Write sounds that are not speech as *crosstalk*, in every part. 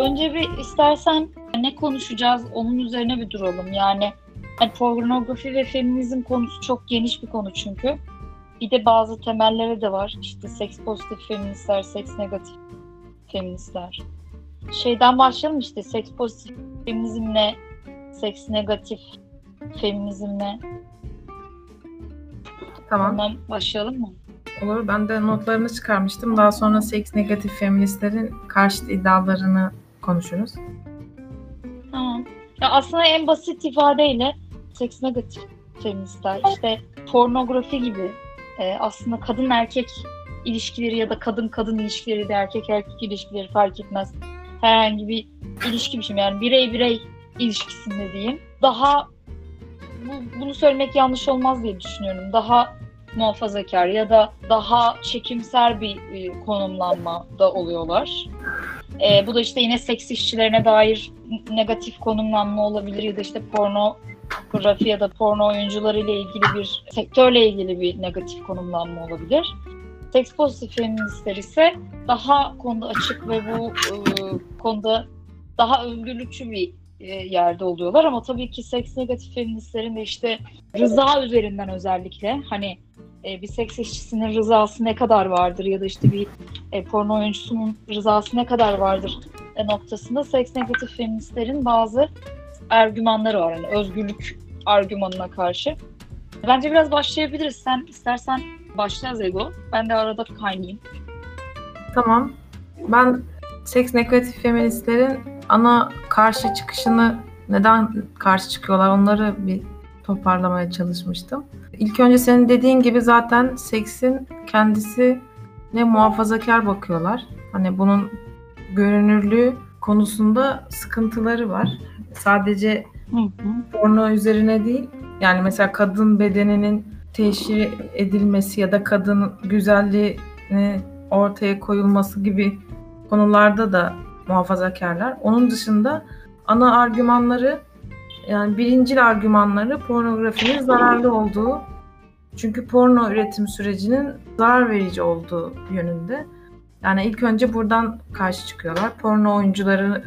önce bir istersen ne konuşacağız onun üzerine bir duralım. Yani hani pornografi ve feminizm konusu çok geniş bir konu çünkü. Bir de bazı temelleri de var. İşte seks pozitif feministler, seks negatif feministler. Şeyden başlayalım işte seks pozitif feminizmle, seks negatif feminizmle. Tamam. Ondan başlayalım mı? Olur. Ben de notlarını çıkarmıştım. Daha sonra seks negatif feministlerin karşıt iddialarını konuşuruz. Tamam. Ya aslında en basit ifadeyle seks negatif feministler işte pornografi gibi e, aslında kadın erkek ilişkileri ya da kadın kadın ilişkileri de erkek erkek ilişkileri fark etmez. Herhangi bir ilişki biçimi yani birey birey ilişkisinde diyeyim. Daha bu, bunu söylemek yanlış olmaz diye düşünüyorum. Daha muhafazakar ya da daha çekimser bir e, konumlanma da oluyorlar. E, bu da işte yine seks işçilerine dair negatif konumlanma olabilir ya da işte pornografi ya da porno oyuncuları ile ilgili bir sektörle ilgili bir negatif konumlanma olabilir. Seks pozitif feministler ise daha konuda açık ve bu e, konuda daha özgürlükçü bir e, yerde oluyorlar ama tabii ki seks negatif feministlerin de işte rıza üzerinden özellikle hani e, bir seks işçisinin rızası ne kadar vardır ya da işte bir e, porno oyuncusunun rızası ne kadar vardır e, noktasında seks negatif feministlerin bazı argümanları var. Yani özgürlük argümanına karşı. Bence biraz başlayabiliriz. Sen istersen başla Zego. Ben de arada kaynayayım. Tamam. Ben seks negatif feministlerin ana karşı çıkışını neden karşı çıkıyorlar onları bir toparlamaya çalışmıştım. İlk önce senin dediğin gibi zaten seksin kendisi ne muhafazakar bakıyorlar. Hani bunun görünürlüğü konusunda sıkıntıları var. Sadece porno üzerine değil. Yani mesela kadın bedeninin teşhir edilmesi ya da kadın güzelliğini ortaya koyulması gibi konularda da muhafazakarlar. Onun dışında ana argümanları yani birincil argümanları pornografinin zararlı olduğu çünkü porno üretim sürecinin zarar verici olduğu yönünde. Yani ilk önce buradan karşı çıkıyorlar. Porno oyuncuları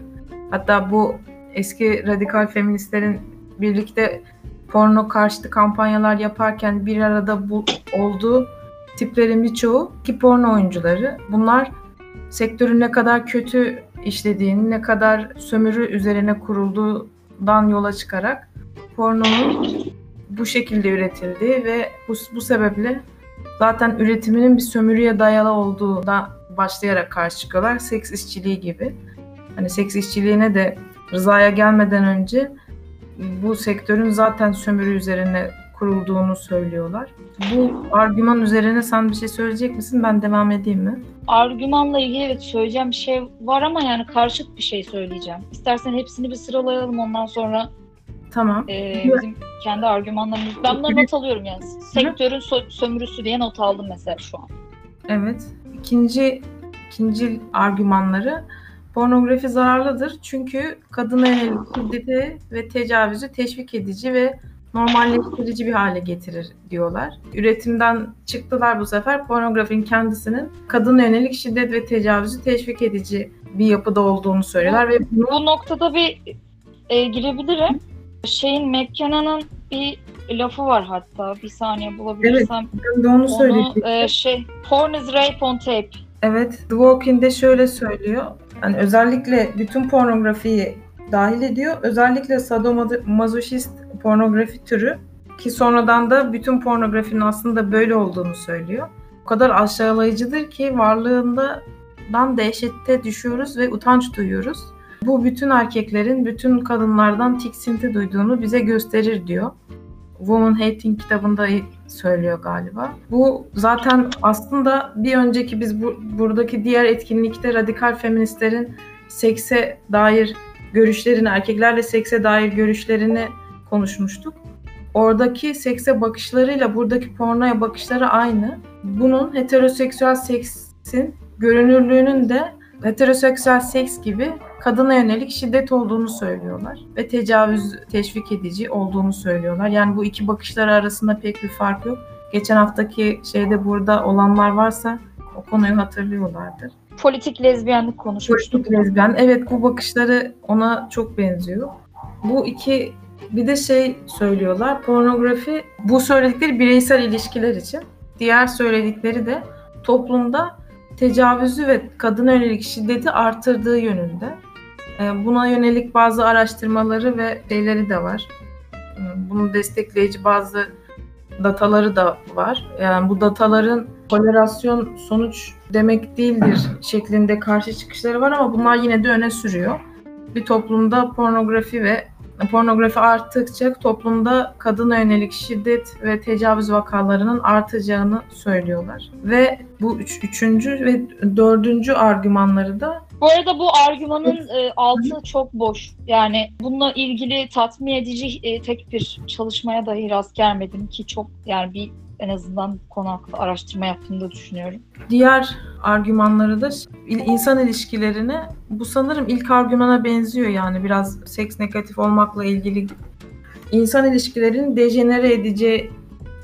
hatta bu eski radikal feministlerin birlikte porno karşıtı kampanyalar yaparken bir arada bu olduğu tiplerin birçoğu ki porno oyuncuları. Bunlar sektörün ne kadar kötü işlediğini, ne kadar sömürü üzerine kurulduğundan yola çıkarak pornonun bu şekilde üretildiği ve bu, bu sebeple zaten üretiminin bir sömürüye dayalı olduğu da başlayarak karşı çıkıyorlar. Seks işçiliği gibi. Hani seks işçiliğine de rızaya gelmeden önce bu sektörün zaten sömürü üzerine kurulduğunu söylüyorlar. Bu argüman üzerine sen bir şey söyleyecek misin? Ben devam edeyim mi? Argümanla ilgili evet söyleyeceğim bir şey var ama yani karşıt bir şey söyleyeceğim. İstersen hepsini bir sıralayalım ondan sonra Tamam. e, bizim kendi argümanlarımız. Ben bunları not alıyorum yani. Sektörün so- sömürüsü diye not aldım mesela şu an. Evet. İkinci ikinci argümanları pornografi zararlıdır çünkü kadına yönelik şiddeti ve tecavüzü teşvik edici ve normalleştirici bir hale getirir diyorlar. Üretimden çıktılar bu sefer pornografinin kendisinin kadına yönelik şiddet ve tecavüzü teşvik edici bir yapıda olduğunu söylüyorlar ve bunu Bu noktada bir e, girebilirim. Şeyin McKenna'nın bir lafı var hatta. Bir saniye bulabilirsem. ben de onu Onu söyleyecektim. e, şey porn is rape on tape. Evet, The Walking'de şöyle söylüyor. Yani özellikle bütün pornografiyi dahil ediyor. Özellikle sadomasochist pornografi türü ki sonradan da bütün pornografinin aslında böyle olduğunu söylüyor. O kadar aşağılayıcıdır ki varlığından dehşette düşüyoruz ve utanç duyuyoruz. Bu bütün erkeklerin bütün kadınlardan tiksinti duyduğunu bize gösterir diyor. Woman Hating kitabında söylüyor galiba. Bu zaten aslında bir önceki biz bu, buradaki diğer etkinlikte radikal feministlerin sekse dair görüşlerini, erkeklerle sekse dair görüşlerini konuşmuştuk. Oradaki sekse bakışlarıyla buradaki pornoya bakışları aynı. Bunun heteroseksüel seksin görünürlüğünün de heteroseksüel seks gibi kadına yönelik şiddet olduğunu söylüyorlar ve tecavüz teşvik edici olduğunu söylüyorlar. Yani bu iki bakışlar arasında pek bir fark yok. Geçen haftaki şeyde burada olanlar varsa o konuyu hatırlıyorlardır. Politik lezbiyenlik konuşmuştuk. Politik lezbiyen. Evet bu bakışları ona çok benziyor. Bu iki bir de şey söylüyorlar. Pornografi bu söyledikleri bireysel ilişkiler için. Diğer söyledikleri de toplumda tecavüzü ve kadına yönelik şiddeti artırdığı yönünde. Ee, buna yönelik bazı araştırmaları ve şeyleri de var. Ee, bunu destekleyici bazı dataları da var. Yani bu dataların tolerasyon sonuç demek değildir şeklinde karşı çıkışları var ama bunlar yine de öne sürüyor. Bir toplumda pornografi ve pornografi arttıkça toplumda kadına yönelik şiddet ve tecavüz vakalarının artacağını söylüyorlar. Ve bu üç, üçüncü ve dördüncü argümanları da bu arada bu argümanın e, altı çok boş. Yani bununla ilgili tatmin edici e, tek bir çalışmaya dahi rast gelmedim ki çok yani bir en azından konu hakkında araştırma yaptığını da düşünüyorum. Diğer argümanları da insan ilişkilerine bu sanırım ilk argümana benziyor yani biraz seks negatif olmakla ilgili insan ilişkilerini dejenere edici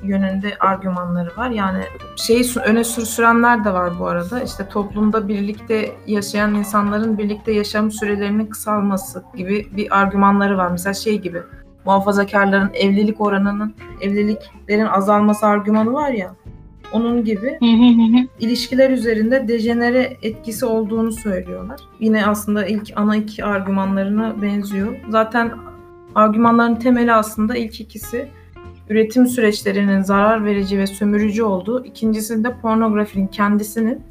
yönünde argümanları var. Yani şeyi öne sürenler de var bu arada. İşte toplumda birlikte yaşayan insanların birlikte yaşam sürelerinin kısalması gibi bir argümanları var. Mesela şey gibi muhafazakarların evlilik oranının, evliliklerin azalması argümanı var ya. Onun gibi ilişkiler üzerinde dejenere etkisi olduğunu söylüyorlar. Yine aslında ilk ana iki argümanlarına benziyor. Zaten argümanların temeli aslında ilk ikisi üretim süreçlerinin zarar verici ve sömürücü olduğu, ikincisinde pornografinin kendisinin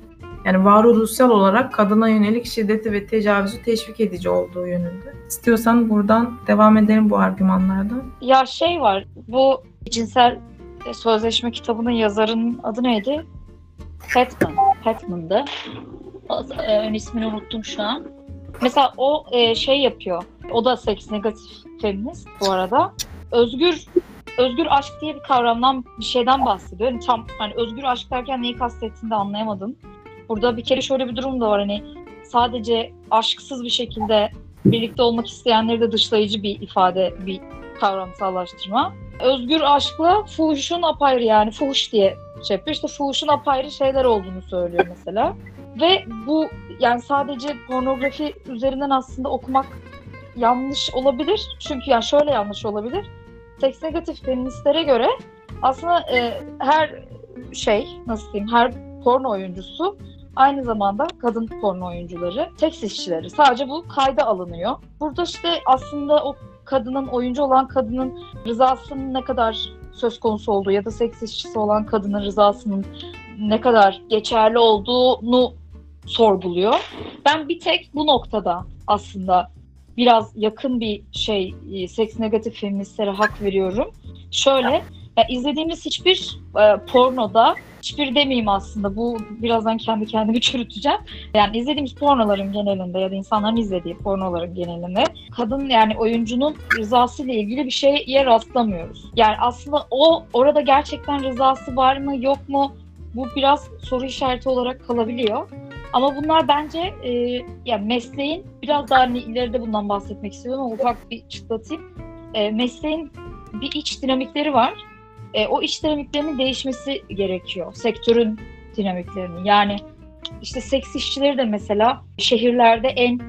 yani varoluşsal olarak kadına yönelik şiddeti ve tecavüzü teşvik edici olduğu yönünde. İstiyorsan buradan devam edelim bu argümanlardan. Ya şey var, bu cinsel sözleşme kitabının yazarının adı neydi? Petman. Petman'dı. Ön ismini unuttum şu an. Mesela o e, şey yapıyor. O da seks negatif feminist bu arada. Özgür özgür aşk diye bir kavramdan bir şeyden bahsediyor. Yani tam hani özgür aşk derken neyi kastettiğini de anlayamadım. Burada bir kere şöyle bir durum da var hani sadece aşksız bir şekilde birlikte olmak isteyenleri de dışlayıcı bir ifade, bir kavramsallaştırma. Özgür aşkla fuhuşun apayrı yani fuhuş diye şey yapıyor. İşte fuhuşun apayrı şeyler olduğunu söylüyor mesela. Ve bu yani sadece pornografi üzerinden aslında okumak yanlış olabilir. Çünkü yani şöyle yanlış olabilir. Seks negatif feministlere göre aslında e, her şey nasıl diyeyim her porno oyuncusu aynı zamanda kadın porno oyuncuları, seks işçileri. Sadece bu kayda alınıyor. Burada işte aslında o kadının, oyuncu olan kadının rızasının ne kadar söz konusu olduğu ya da seks işçisi olan kadının rızasının ne kadar geçerli olduğunu sorguluyor. Ben bir tek bu noktada aslında biraz yakın bir şey e, seks negatif feministlere hak veriyorum. Şöyle ya izlediğimiz hiçbir e, pornoda hiçbir demeyeyim aslında. Bu birazdan kendi kendimi *laughs* çürüteceğim. Yani izlediğimiz pornoların genelinde ya da insanların izlediği pornoların genelinde kadın yani oyuncunun rızası ile ilgili bir şeye rastlamıyoruz. Yani aslında o orada gerçekten rızası var mı yok mu bu biraz soru işareti olarak kalabiliyor. Ama bunlar bence e, yani mesleğin biraz daha hani ileride bundan bahsetmek istiyorum ama ufak bir çıtlatayım. E, mesleğin bir iç dinamikleri var e, o iş dinamiklerinin değişmesi gerekiyor. Sektörün dinamiklerinin. Yani işte seks işçileri de mesela şehirlerde en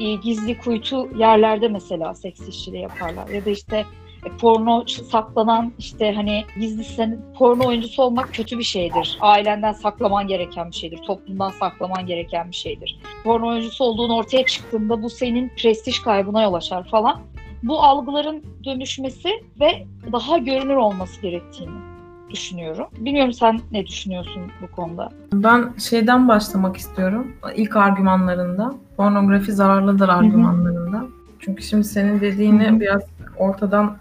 e, gizli kuytu yerlerde mesela seks işçiliği yaparlar. Ya da işte e, porno saklanan işte hani gizli sen porno oyuncusu olmak kötü bir şeydir. Ailenden saklaman gereken bir şeydir. Toplumdan saklaman gereken bir şeydir. Porno oyuncusu olduğun ortaya çıktığında bu senin prestij kaybına yol açar falan bu algıların dönüşmesi ve daha görünür olması gerektiğini düşünüyorum. Bilmiyorum sen ne düşünüyorsun bu konuda? Ben şeyden başlamak istiyorum. İlk argümanlarında. Pornografi zararlıdır argümanlarında. Çünkü şimdi senin dediğini hı hı. biraz ortadan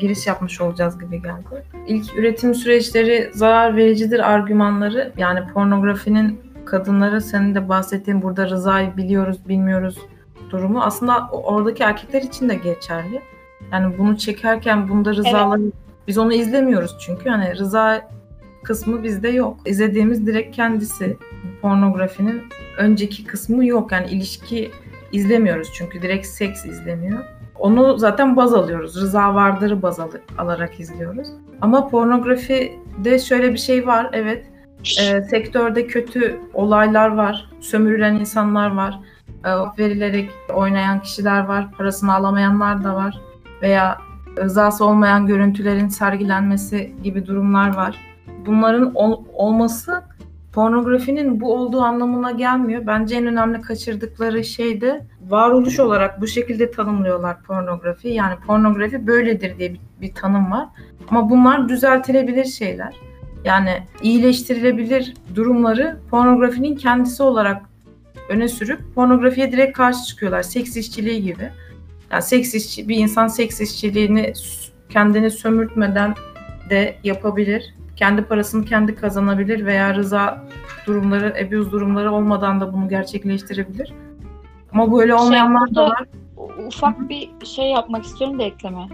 giriş yapmış olacağız gibi geldi. İlk üretim süreçleri zarar vericidir argümanları yani pornografinin kadınları senin de bahsettiğin burada rızayı biliyoruz bilmiyoruz durumu aslında oradaki erkekler için de geçerli. Yani bunu çekerken bunda rızaları evet. biz onu izlemiyoruz çünkü hani rıza kısmı bizde yok. İzlediğimiz direkt kendisi. Pornografinin önceki kısmı yok. Yani ilişki izlemiyoruz çünkü direkt seks izleniyor. Onu zaten baz alıyoruz. Rıza vardırı baz al- alarak izliyoruz. Ama pornografide şöyle bir şey var. Evet e, sektörde kötü olaylar var, sömürülen insanlar var, e, verilerek oynayan kişiler var, parasını alamayanlar da var veya rızası olmayan görüntülerin sergilenmesi gibi durumlar var. Bunların ol, olması pornografinin bu olduğu anlamına gelmiyor. Bence en önemli kaçırdıkları şey de varoluş olarak bu şekilde tanımlıyorlar pornografi. Yani pornografi böyledir diye bir, bir tanım var. Ama bunlar düzeltilebilir şeyler. Yani iyileştirilebilir durumları pornografinin kendisi olarak öne sürüp pornografiye direkt karşı çıkıyorlar. Seks işçiliği gibi. Yani seks işçi, bir insan seks işçiliğini kendini sömürtmeden de yapabilir. Kendi parasını kendi kazanabilir veya rıza durumları, abuse durumları olmadan da bunu gerçekleştirebilir. Ama böyle Şey, olmayanlar da burada var. ufak bir şey yapmak istiyorum da ekleme.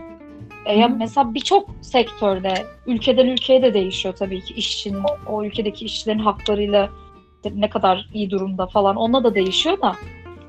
E, ya mesela birçok sektörde ülkeden ülkeye de değişiyor tabii ki işçinin o ülkedeki işçilerin haklarıyla işte ne kadar iyi durumda falan onunla da değişiyor da.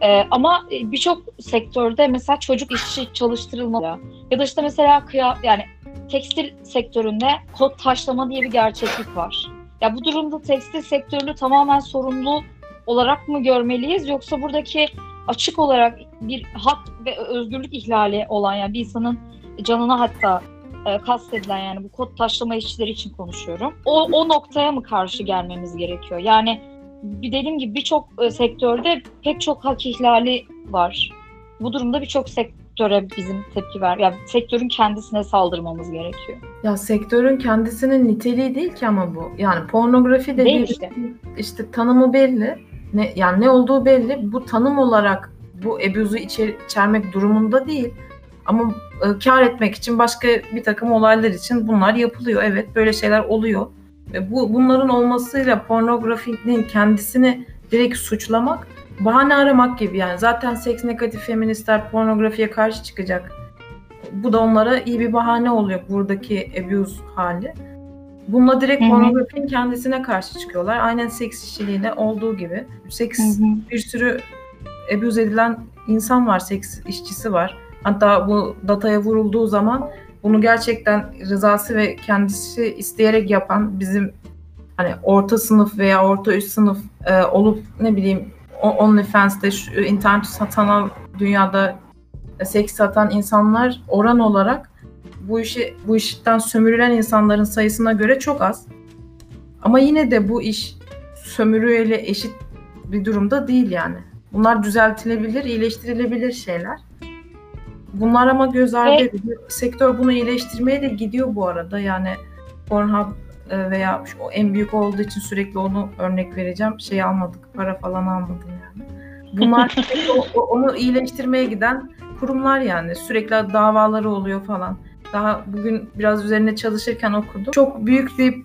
E, ama birçok sektörde mesela çocuk işçi çalıştırılmalı ya da işte mesela kıya yani tekstil sektöründe kod taşlama diye bir gerçeklik var. Ya bu durumda tekstil sektörünü tamamen sorumlu olarak mı görmeliyiz yoksa buradaki açık olarak bir hak ve özgürlük ihlali olan yani bir insanın canına hatta e, kastedilen yani bu kod taşlama işçileri için konuşuyorum. O, o noktaya mı karşı gelmemiz gerekiyor? Yani dediğim gibi birçok e, sektörde pek çok hak ihlali var. Bu durumda birçok sektöre bizim tepki ver, yani sektörün kendisine saldırmamız gerekiyor. Ya sektörün kendisinin niteliği değil ki ama bu. Yani pornografi Değil dediği işte. işte tanımı belli. Ne, yani ne olduğu belli. Bu tanım olarak bu abuse'u içer, içermek durumunda değil. Ama e, kar etmek için başka bir takım olaylar için bunlar yapılıyor. Evet böyle şeyler oluyor. Ve bu bunların olmasıyla pornografinin kendisini direkt suçlamak bahane aramak gibi yani. Zaten seks negatif feministler pornografiye karşı çıkacak. Bu da onlara iyi bir bahane oluyor buradaki abuse hali. Bununla direkt pornografinin kendisine karşı çıkıyorlar. Aynen seks işçiliğine olduğu gibi. Seks bir sürü abuse edilen insan var, seks işçisi var. Hatta bu dataya vurulduğu zaman bunu gerçekten rızası ve kendisi isteyerek yapan bizim hani orta sınıf veya orta üst sınıf e, olup ne bileyim OnlyFans'te şu internet satan dünyada e, seks satan insanlar oran olarak bu işi bu işten sömürülen insanların sayısına göre çok az. Ama yine de bu iş sömürüyle eşit bir durumda değil yani. Bunlar düzeltilebilir, iyileştirilebilir şeyler. Bunlar ama göz ardı Ve- ediliyor. Sektör bunu iyileştirmeye de gidiyor bu arada. Yani Pornhub e, veya o en büyük olduğu için sürekli onu örnek vereceğim. Şey almadık, para falan almadım yani. Bunlar *laughs* onu iyileştirmeye giden kurumlar yani. Sürekli davaları oluyor falan. Daha bugün biraz üzerine çalışırken okudum. Çok büyük bir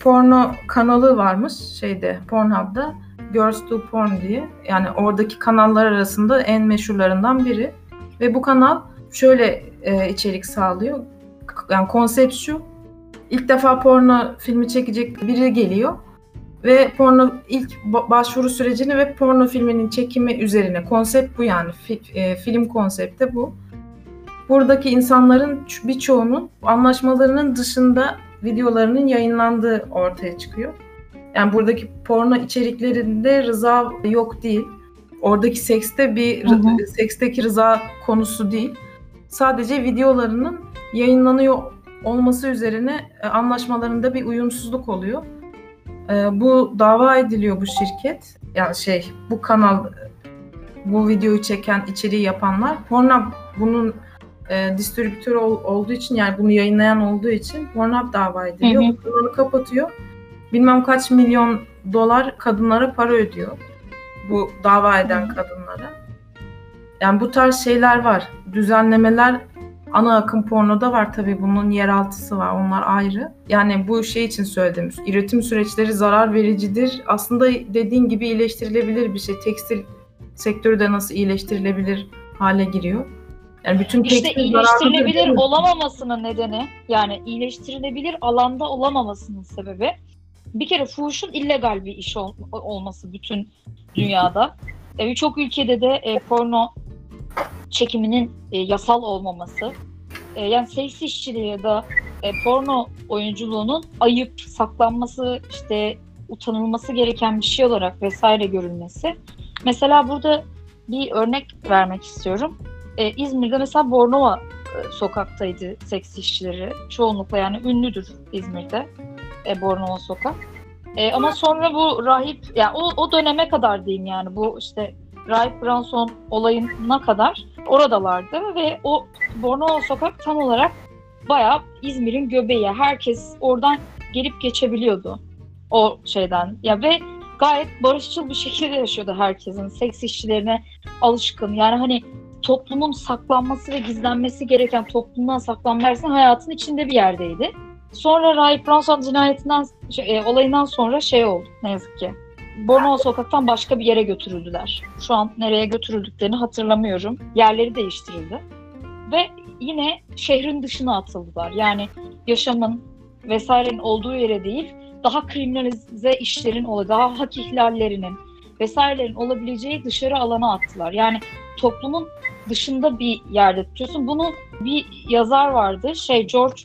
porno kanalı varmış şeyde Pornhub'da. Girls Do Porn diye. Yani oradaki kanallar arasında en meşhurlarından biri. Ve bu kanal şöyle e, içerik sağlıyor. Yani konsept şu. İlk defa porno filmi çekecek biri geliyor ve porno ilk ba- başvuru sürecini ve porno filminin çekimi üzerine konsept bu yani Fi- e, film konsepti bu. Buradaki insanların birçoğunun anlaşmalarının dışında videolarının yayınlandığı ortaya çıkıyor. Yani buradaki porno içeriklerinde rıza yok değil. Oradaki sekste bir Hı hı. seksteki rıza konusu değil. Sadece videolarının yayınlanıyor olması üzerine e, anlaşmalarında bir uyumsuzluk oluyor. E, bu dava ediliyor bu şirket. Yani şey bu kanal bu videoyu çeken içeriği yapanlar. Pornhub bunun e, distribütörü ol- olduğu için yani bunu yayınlayan olduğu için Pornhub dava ediliyor. Hı hı. Kanalı kapatıyor. Bilmem kaç milyon dolar kadınlara para ödüyor. Bu dava eden kadınlara. Yani bu tarz şeyler var. Düzenlemeler ana akım pornoda var tabii bunun yeraltısı var onlar ayrı. Yani bu şey için söyledim. Üretim süreçleri zarar vericidir. Aslında dediğin gibi iyileştirilebilir bir şey. Tekstil sektörü de nasıl iyileştirilebilir hale giriyor. Yani bütün İşte iyileştirilebilir olamamasının nedeni yani iyileştirilebilir alanda olamamasının sebebi bir kere fuhuşun illegal bir iş ol- olması bütün dünyada. E, Birçok ülkede de e, porno çekiminin e, yasal olmaması. E, yani seks işçiliği ya da e, porno oyunculuğunun ayıp, saklanması, işte utanılması gereken bir şey olarak vesaire görülmesi. Mesela burada bir örnek vermek istiyorum. Ee, İzmir'de mesela Bornova e, sokaktaydı seks işçileri. Çoğunlukla yani ünlüdür İzmir'de e, Bornova sokak. E, ama sonra bu rahip, yani o, o döneme kadar diyeyim yani bu işte Rahip Branson olayına kadar oradalardı ve o Bornova sokak tam olarak bayağı İzmir'in göbeği. Herkes oradan gelip geçebiliyordu o şeyden. Ya ve gayet barışçıl bir şekilde yaşıyordu herkesin. Seks işçilerine alışkın. Yani hani toplumun saklanması ve gizlenmesi gereken toplumdan saklanma hayatın içinde bir yerdeydi. Sonra Rahip Branson cinayetinden şey, e, olayından sonra şey oldu ne yazık ki. Bornova sokaktan başka bir yere götürüldüler. Şu an nereye götürüldüklerini hatırlamıyorum. Yerleri değiştirildi. Ve yine şehrin dışına atıldılar. Yani yaşamın vesairenin olduğu yere değil, daha kriminalize işlerin daha hak ihlallerinin vesairelerin olabileceği dışarı alana attılar. Yani toplumun dışında bir yerde tutuyorsun. Bunu bir yazar vardı. Şey George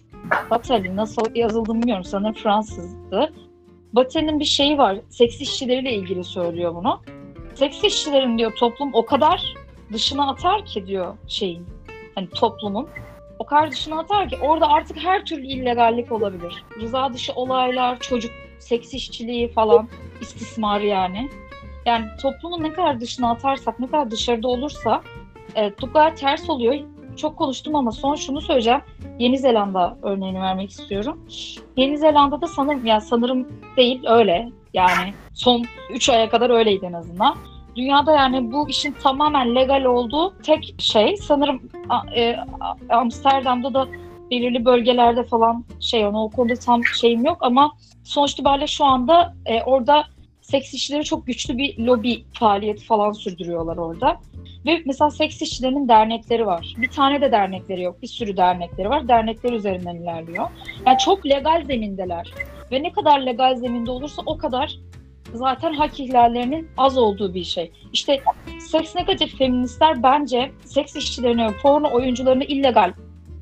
Bataille nasıl yazıldığını bilmiyorum. Sanırım Fransızdı. Bataille'nin bir şeyi var. Seks işçileriyle ilgili söylüyor bunu. Seks işçilerin diyor toplum o kadar dışına atar ki diyor şeyin. Hani toplumun o kadar dışına atar ki orada artık her türlü illegallik olabilir. Rıza dışı olaylar, çocuk seks işçiliği falan, istismarı yani. Yani toplumun ne kadar dışına atarsak, ne kadar dışarıda olursa e, ters oluyor. Çok konuştum ama son şunu söyleyeceğim. Yeni Zelanda örneğini vermek istiyorum. Yeni Zelanda'da sanırım, yani sanırım değil öyle. Yani son 3 aya kadar öyleydi en azından. Dünyada yani bu işin tamamen legal olduğu tek şey sanırım e, Amsterdam'da da belirli bölgelerde falan şey onu o konuda tam şeyim yok ama sonuç itibariyle şu anda e, orada seks işçileri çok güçlü bir lobi faaliyeti falan sürdürüyorlar orada. Ve mesela seks işçilerinin dernekleri var. Bir tane de dernekleri yok. Bir sürü dernekleri var. Dernekler üzerinden ilerliyor. Yani çok legal zemindeler. Ve ne kadar legal zeminde olursa o kadar zaten hak ihlallerinin az olduğu bir şey. İşte seks negatif feministler bence seks işçilerini, porno oyuncularını illegal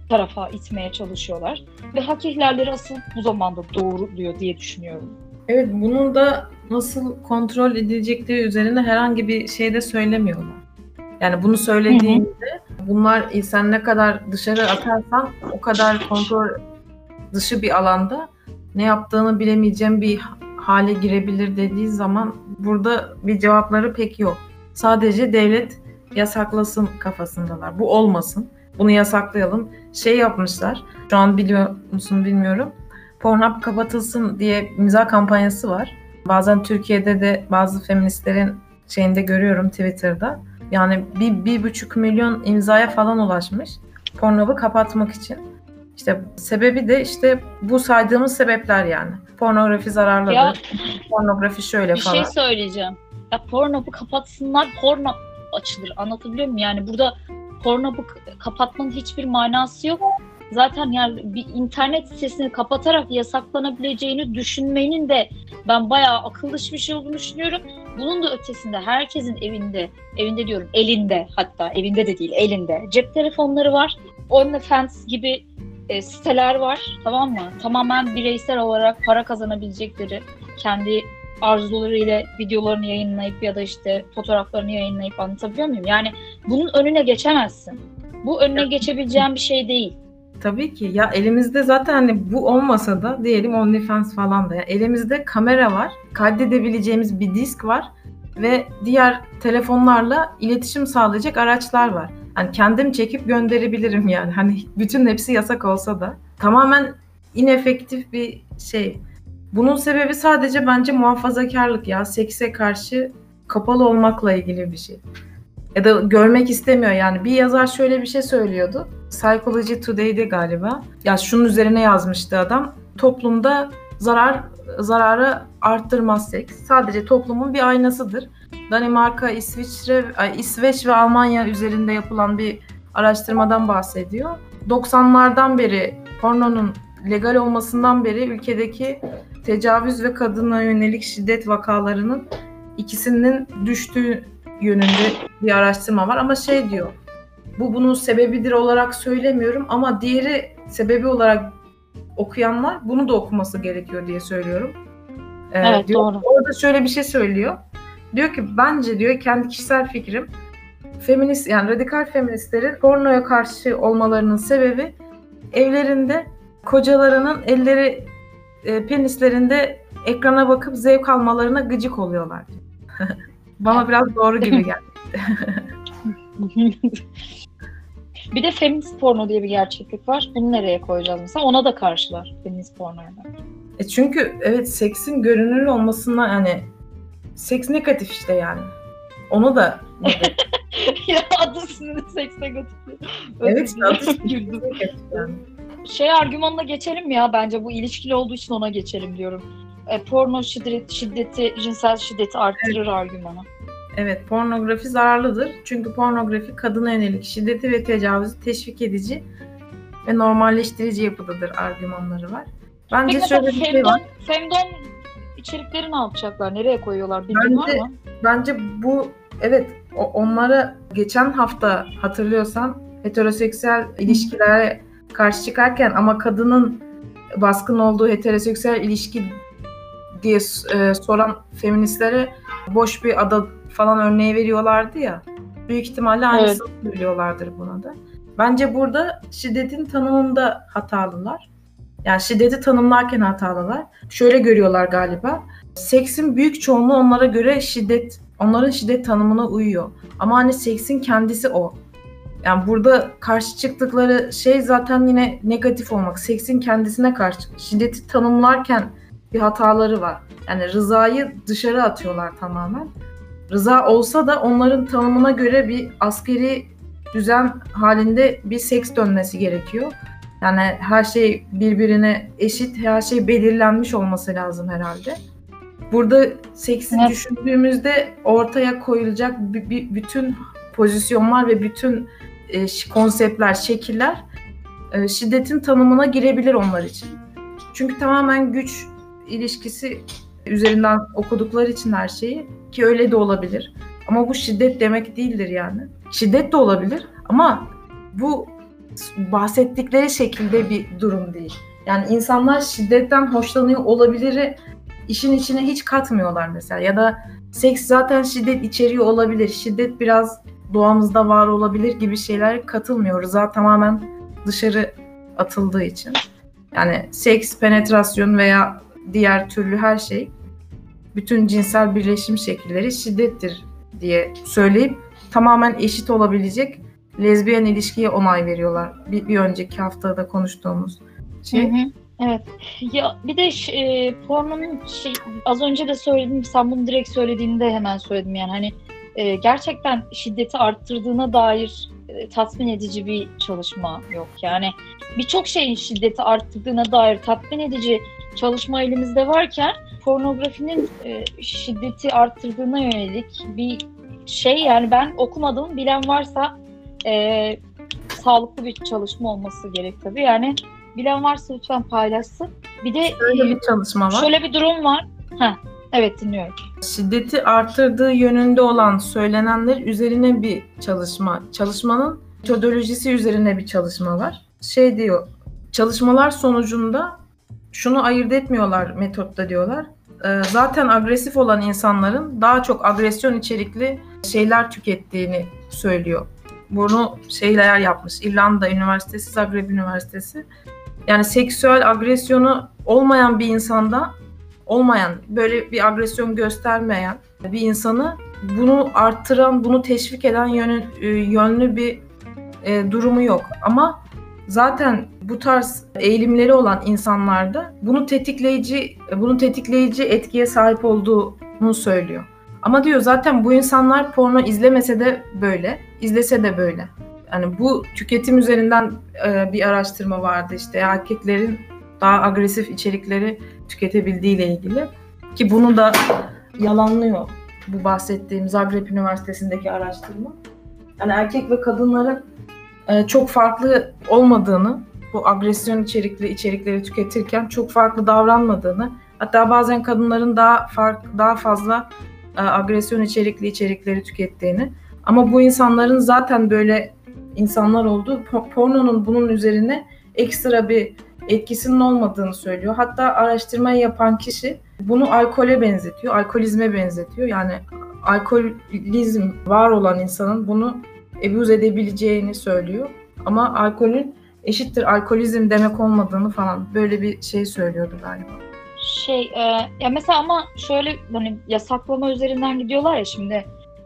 tarafa itmeye çalışıyorlar. Ve hak ihlalleri asıl bu zamanda doğruluyor diye düşünüyorum. Evet bunun da nasıl kontrol edilecekleri üzerine herhangi bir şey de söylemiyorlar. Yani bunu söylediğinde bunlar sen ne kadar dışarı atarsan o kadar kontrol dışı bir alanda ne yaptığını bilemeyeceğim bir hale girebilir dediği zaman burada bir cevapları pek yok. Sadece devlet yasaklasın kafasındalar. Bu olmasın. Bunu yasaklayalım. Şey yapmışlar. Şu an biliyor musun bilmiyorum. Pornhub kapatılsın diye imza kampanyası var. Bazen Türkiye'de de bazı feministlerin şeyinde görüyorum Twitter'da. Yani bir, bir buçuk milyon imzaya falan ulaşmış. Pornhub'u kapatmak için. İşte sebebi de işte bu saydığımız sebepler yani. Pornografi zararlıdır. Ya, pornografi şöyle bir falan. Bir şey söyleyeceğim. Ya pornobu kapatsınlar, porno açılır. Anlatabiliyor muyum? Yani burada pornobu kapatmanın hiçbir manası yok. Zaten yani bir internet sitesini kapatarak yasaklanabileceğini düşünmenin de ben bayağı akıl dışı bir şey olduğunu düşünüyorum. Bunun da ötesinde herkesin evinde, evinde diyorum elinde hatta evinde de değil elinde cep telefonları var. OnlyFans gibi e, siteler var tamam mı? Tamamen bireysel olarak para kazanabilecekleri kendi arzularıyla videolarını yayınlayıp ya da işte fotoğraflarını yayınlayıp anlatabiliyor muyum? Yani bunun önüne geçemezsin. Bu önüne geçebileceğin bir şey değil. Tabii ki. Ya elimizde zaten hani bu olmasa da diyelim OnlyFans falan da ya elimizde kamera var. Kaydedebileceğimiz bir disk var ve diğer telefonlarla iletişim sağlayacak araçlar var. Hani kendim çekip gönderebilirim yani. Hani bütün hepsi yasak olsa da. Tamamen inefektif bir şey. Bunun sebebi sadece bence muhafazakarlık ya. Sekse karşı kapalı olmakla ilgili bir şey. Ya da görmek istemiyor yani. Bir yazar şöyle bir şey söylüyordu. Psychology Today'de galiba. Ya şunun üzerine yazmıştı adam. Toplumda zarar zararı arttırmaz seks. Sadece toplumun bir aynasıdır. Danimarka, İsviçre, İsveç ve Almanya üzerinde yapılan bir araştırmadan bahsediyor. 90'lardan beri pornonun legal olmasından beri ülkedeki tecavüz ve kadına yönelik şiddet vakalarının ikisinin düştüğü yönünde bir araştırma var ama şey diyor. Bu bunun sebebidir olarak söylemiyorum ama diğeri sebebi olarak okuyanlar bunu da okuması gerekiyor diye söylüyorum. Ee, Evet, diyor, doğru. Orada şöyle bir şey söylüyor. Diyor ki bence diyor kendi kişisel fikrim feminist yani radikal feministlerin pornoya karşı olmalarının sebebi evlerinde kocalarının elleri e, penislerinde ekrana bakıp zevk almalarına gıcık oluyorlar. *laughs* Bana biraz doğru gibi *laughs* geldi. *laughs* bir de feminist porno diye bir gerçeklik var. Bunu nereye koyacağız mesela? Ona da karşılar feminist pornoya. E çünkü evet seksin görünür olmasına yani seks negatif işte yani. Onu da *laughs* ya adı üstünde sekse götürüyor. evet adı *laughs* negatif yani. Şey argümanına geçelim ya bence bu ilişkili olduğu için ona geçelim diyorum. E, porno şiddet, şiddeti, cinsel şiddeti arttırır argümanı. Evet, pornografi zararlıdır. Çünkü pornografi kadına yönelik şiddeti ve tecavüzü teşvik edici ve normalleştirici yapıdadır argümanları var. Bence Peki şöyle bir şey var. femdom içerikleri ne yapacaklar? Nereye koyuyorlar? Bilgin var Bence- mı? Bence bu evet onlara geçen hafta hatırlıyorsan heteroseksüel ilişkilere karşı çıkarken ama kadının baskın olduğu heteroseksüel ilişki diye e, soran feministlere boş bir ada falan örneği veriyorlardı ya. Büyük ihtimalle aynısını söylüyorlardır buna da. Bence burada şiddetin tanımında hatalılar. Yani şiddeti tanımlarken hatalılar. Şöyle görüyorlar galiba. Seksin büyük çoğunluğu onlara göre şiddet, onların şiddet tanımına uyuyor. Ama hani seksin kendisi o. Yani burada karşı çıktıkları şey zaten yine negatif olmak. Seksin kendisine karşı. Şiddeti tanımlarken bir hataları var. Yani rızayı dışarı atıyorlar tamamen. Rıza olsa da onların tanımına göre bir askeri düzen halinde bir seks dönmesi gerekiyor. Yani her şey birbirine eşit, her şey belirlenmiş olması lazım herhalde. Burada seksi Evet. düşündüğümüzde ortaya koyulacak bütün pozisyonlar ve bütün e, konseptler, şekiller e, şiddetin tanımına girebilir onlar için. Çünkü tamamen güç ilişkisi üzerinden okudukları için her şeyi ki öyle de olabilir. Ama bu şiddet demek değildir yani. Şiddet de olabilir ama bu bahsettikleri şekilde bir durum değil. Yani insanlar şiddetten hoşlanıyor olabilir işin içine hiç katmıyorlar mesela ya da seks zaten şiddet içeriyor olabilir. Şiddet biraz doğamızda var olabilir gibi şeyler katılmıyor. Rıza tamamen dışarı atıldığı için. Yani seks, penetrasyon veya diğer türlü her şey bütün cinsel birleşim şekilleri şiddettir diye söyleyip tamamen eşit olabilecek lezbiyen ilişkiye onay veriyorlar. Bir, bir önceki haftada konuştuğumuz şey. Hı hı. Evet. Ya bir de e, pornonun şey az önce de söyledim sen bunu direkt söylediğinde hemen söyledim yani hani e, gerçekten şiddeti arttırdığına dair e, tatmin edici bir çalışma yok. Yani birçok şeyin şiddeti arttırdığına dair tatmin edici çalışma elimizde varken pornografinin e, şiddeti arttırdığına yönelik bir şey yani ben okumadım bilen varsa e, sağlıklı bir çalışma olması gerek tabii. Yani bilen varsa lütfen paylaşsın. Bir de Şöyle e, bir çalışma var. şöyle bir durum var. Heh, evet dinliyorum. Şiddeti arttırdığı yönünde olan söylenenler üzerine bir çalışma. Çalışmanın metodolojisi üzerine bir çalışma var. Şey diyor, çalışmalar sonucunda şunu ayırt etmiyorlar metotta diyorlar. Ee, Zaten agresif olan insanların daha çok agresyon içerikli şeyler tükettiğini söylüyor. Bunu şeyler yapmış. İrlanda Üniversitesi, Zagreb Üniversitesi. Yani seksüel agresyonu olmayan bir insanda olmayan, böyle bir agresyon göstermeyen bir insanı bunu arttıran, bunu teşvik eden yönü, e, yönlü bir e, durumu yok. Ama zaten bu tarz eğilimleri olan insanlarda bunu tetikleyici, bunu tetikleyici etkiye sahip olduğunu söylüyor. Ama diyor zaten bu insanlar porno izlemese de böyle, izlese de böyle. Yani bu tüketim üzerinden e, bir araştırma vardı işte erkeklerin daha agresif içerikleri tüketebildiği ile ilgili ki bunu da yalanlıyor bu bahsettiğim Zagreb Üniversitesi'ndeki araştırma. Yani erkek ve kadınların e, çok farklı olmadığını, bu agresyon içerikli içerikleri tüketirken çok farklı davranmadığını, hatta bazen kadınların daha fark daha fazla e, agresyon içerikli içerikleri tükettiğini ama bu insanların zaten böyle insanlar olduğu po- pornonun bunun üzerine ekstra bir etkisinin olmadığını söylüyor. Hatta araştırmayı yapan kişi bunu alkole benzetiyor, alkolizme benzetiyor. Yani alkolizm var olan insanın bunu ebuz edebileceğini söylüyor. Ama alkolün eşittir alkolizm demek olmadığını falan böyle bir şey söylüyordu galiba. Şey e, ya mesela ama şöyle hani yasaklama üzerinden gidiyorlar ya şimdi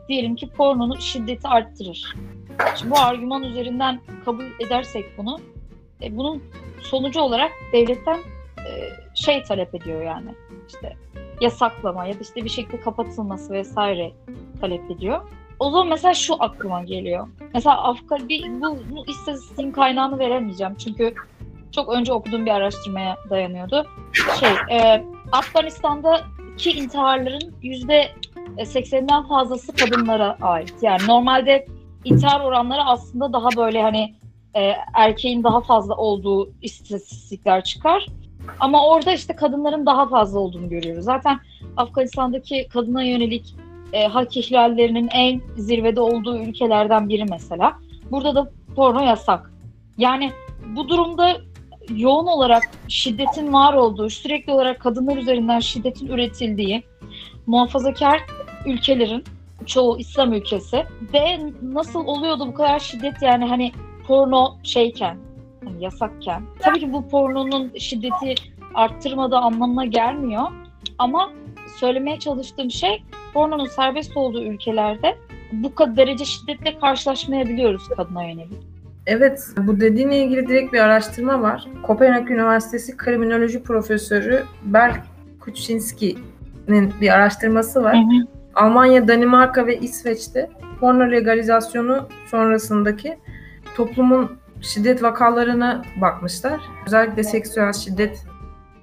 diyelim ki pornonun şiddeti arttırır. Şimdi bu argüman üzerinden kabul edersek bunu e, bunun sonucu olarak devletten e, şey talep ediyor yani işte yasaklama ya da işte bir şekilde kapatılması vesaire talep ediyor. O zaman mesela şu aklıma geliyor. Mesela Afgan bir bu, bu istatistiğin kaynağını veremeyeceğim çünkü çok önce okuduğum bir araştırmaya dayanıyordu. Şey, e, Afganistan'daki intiharların yüzde 80'den fazlası kadınlara ait. Yani normalde intihar oranları aslında daha böyle hani e, erkeğin daha fazla olduğu istatistikler çıkar. Ama orada işte kadınların daha fazla olduğunu görüyoruz. Zaten Afganistan'daki kadına yönelik e, hak ihlallerinin en zirvede olduğu ülkelerden biri mesela. Burada da porno yasak. Yani bu durumda yoğun olarak şiddetin var olduğu, sürekli olarak kadınlar üzerinden şiddetin üretildiği muhafazakar ülkelerin çoğu İslam ülkesi ve nasıl oluyordu bu kadar şiddet yani hani porno şeyken hani yasakken. Tabii ki bu pornonun şiddeti arttırmadığı anlamına gelmiyor ama söylemeye çalıştığım şey pornonun serbest olduğu ülkelerde bu kadar derece şiddetle karşılaşmayabiliyoruz kadına yönelik. Evet, bu dediğine ilgili direkt bir araştırma var. Kopenhag Üniversitesi Kriminoloji Profesörü Berk Kuczynski'nin bir araştırması var. Hı hı. Almanya, Danimarka ve İsveç'te porno legalizasyonu sonrasındaki toplumun şiddet vakalarına bakmışlar. Özellikle seksüel şiddet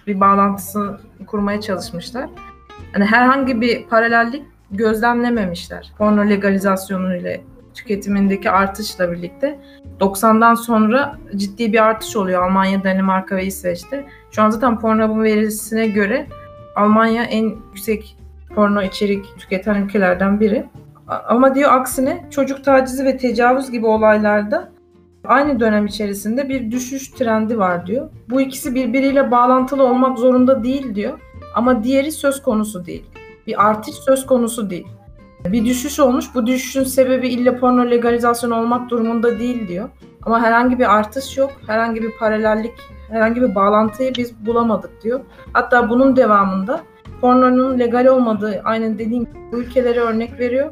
bir bağlantısı kurmaya çalışmışlar. Yani herhangi bir paralellik gözlemlememişler. Porno legalizasyonu ile tüketimindeki artışla birlikte 90'dan sonra ciddi bir artış oluyor Almanya, Danimarka ve İsveç'te. Şu an zaten Pornhub'un verisine göre Almanya en yüksek porno içerik tüketen ülkelerden biri. Ama diyor aksine çocuk tacizi ve tecavüz gibi olaylarda aynı dönem içerisinde bir düşüş trendi var diyor. Bu ikisi birbiriyle bağlantılı olmak zorunda değil diyor. Ama diğeri söz konusu değil. Bir artış söz konusu değil. Bir düşüş olmuş. Bu düşüşün sebebi illa porno legalizasyon olmak durumunda değil diyor. Ama herhangi bir artış yok. Herhangi bir paralellik, herhangi bir bağlantıyı biz bulamadık diyor. Hatta bunun devamında pornonun legal olmadığı aynen dediğim ülkelere örnek veriyor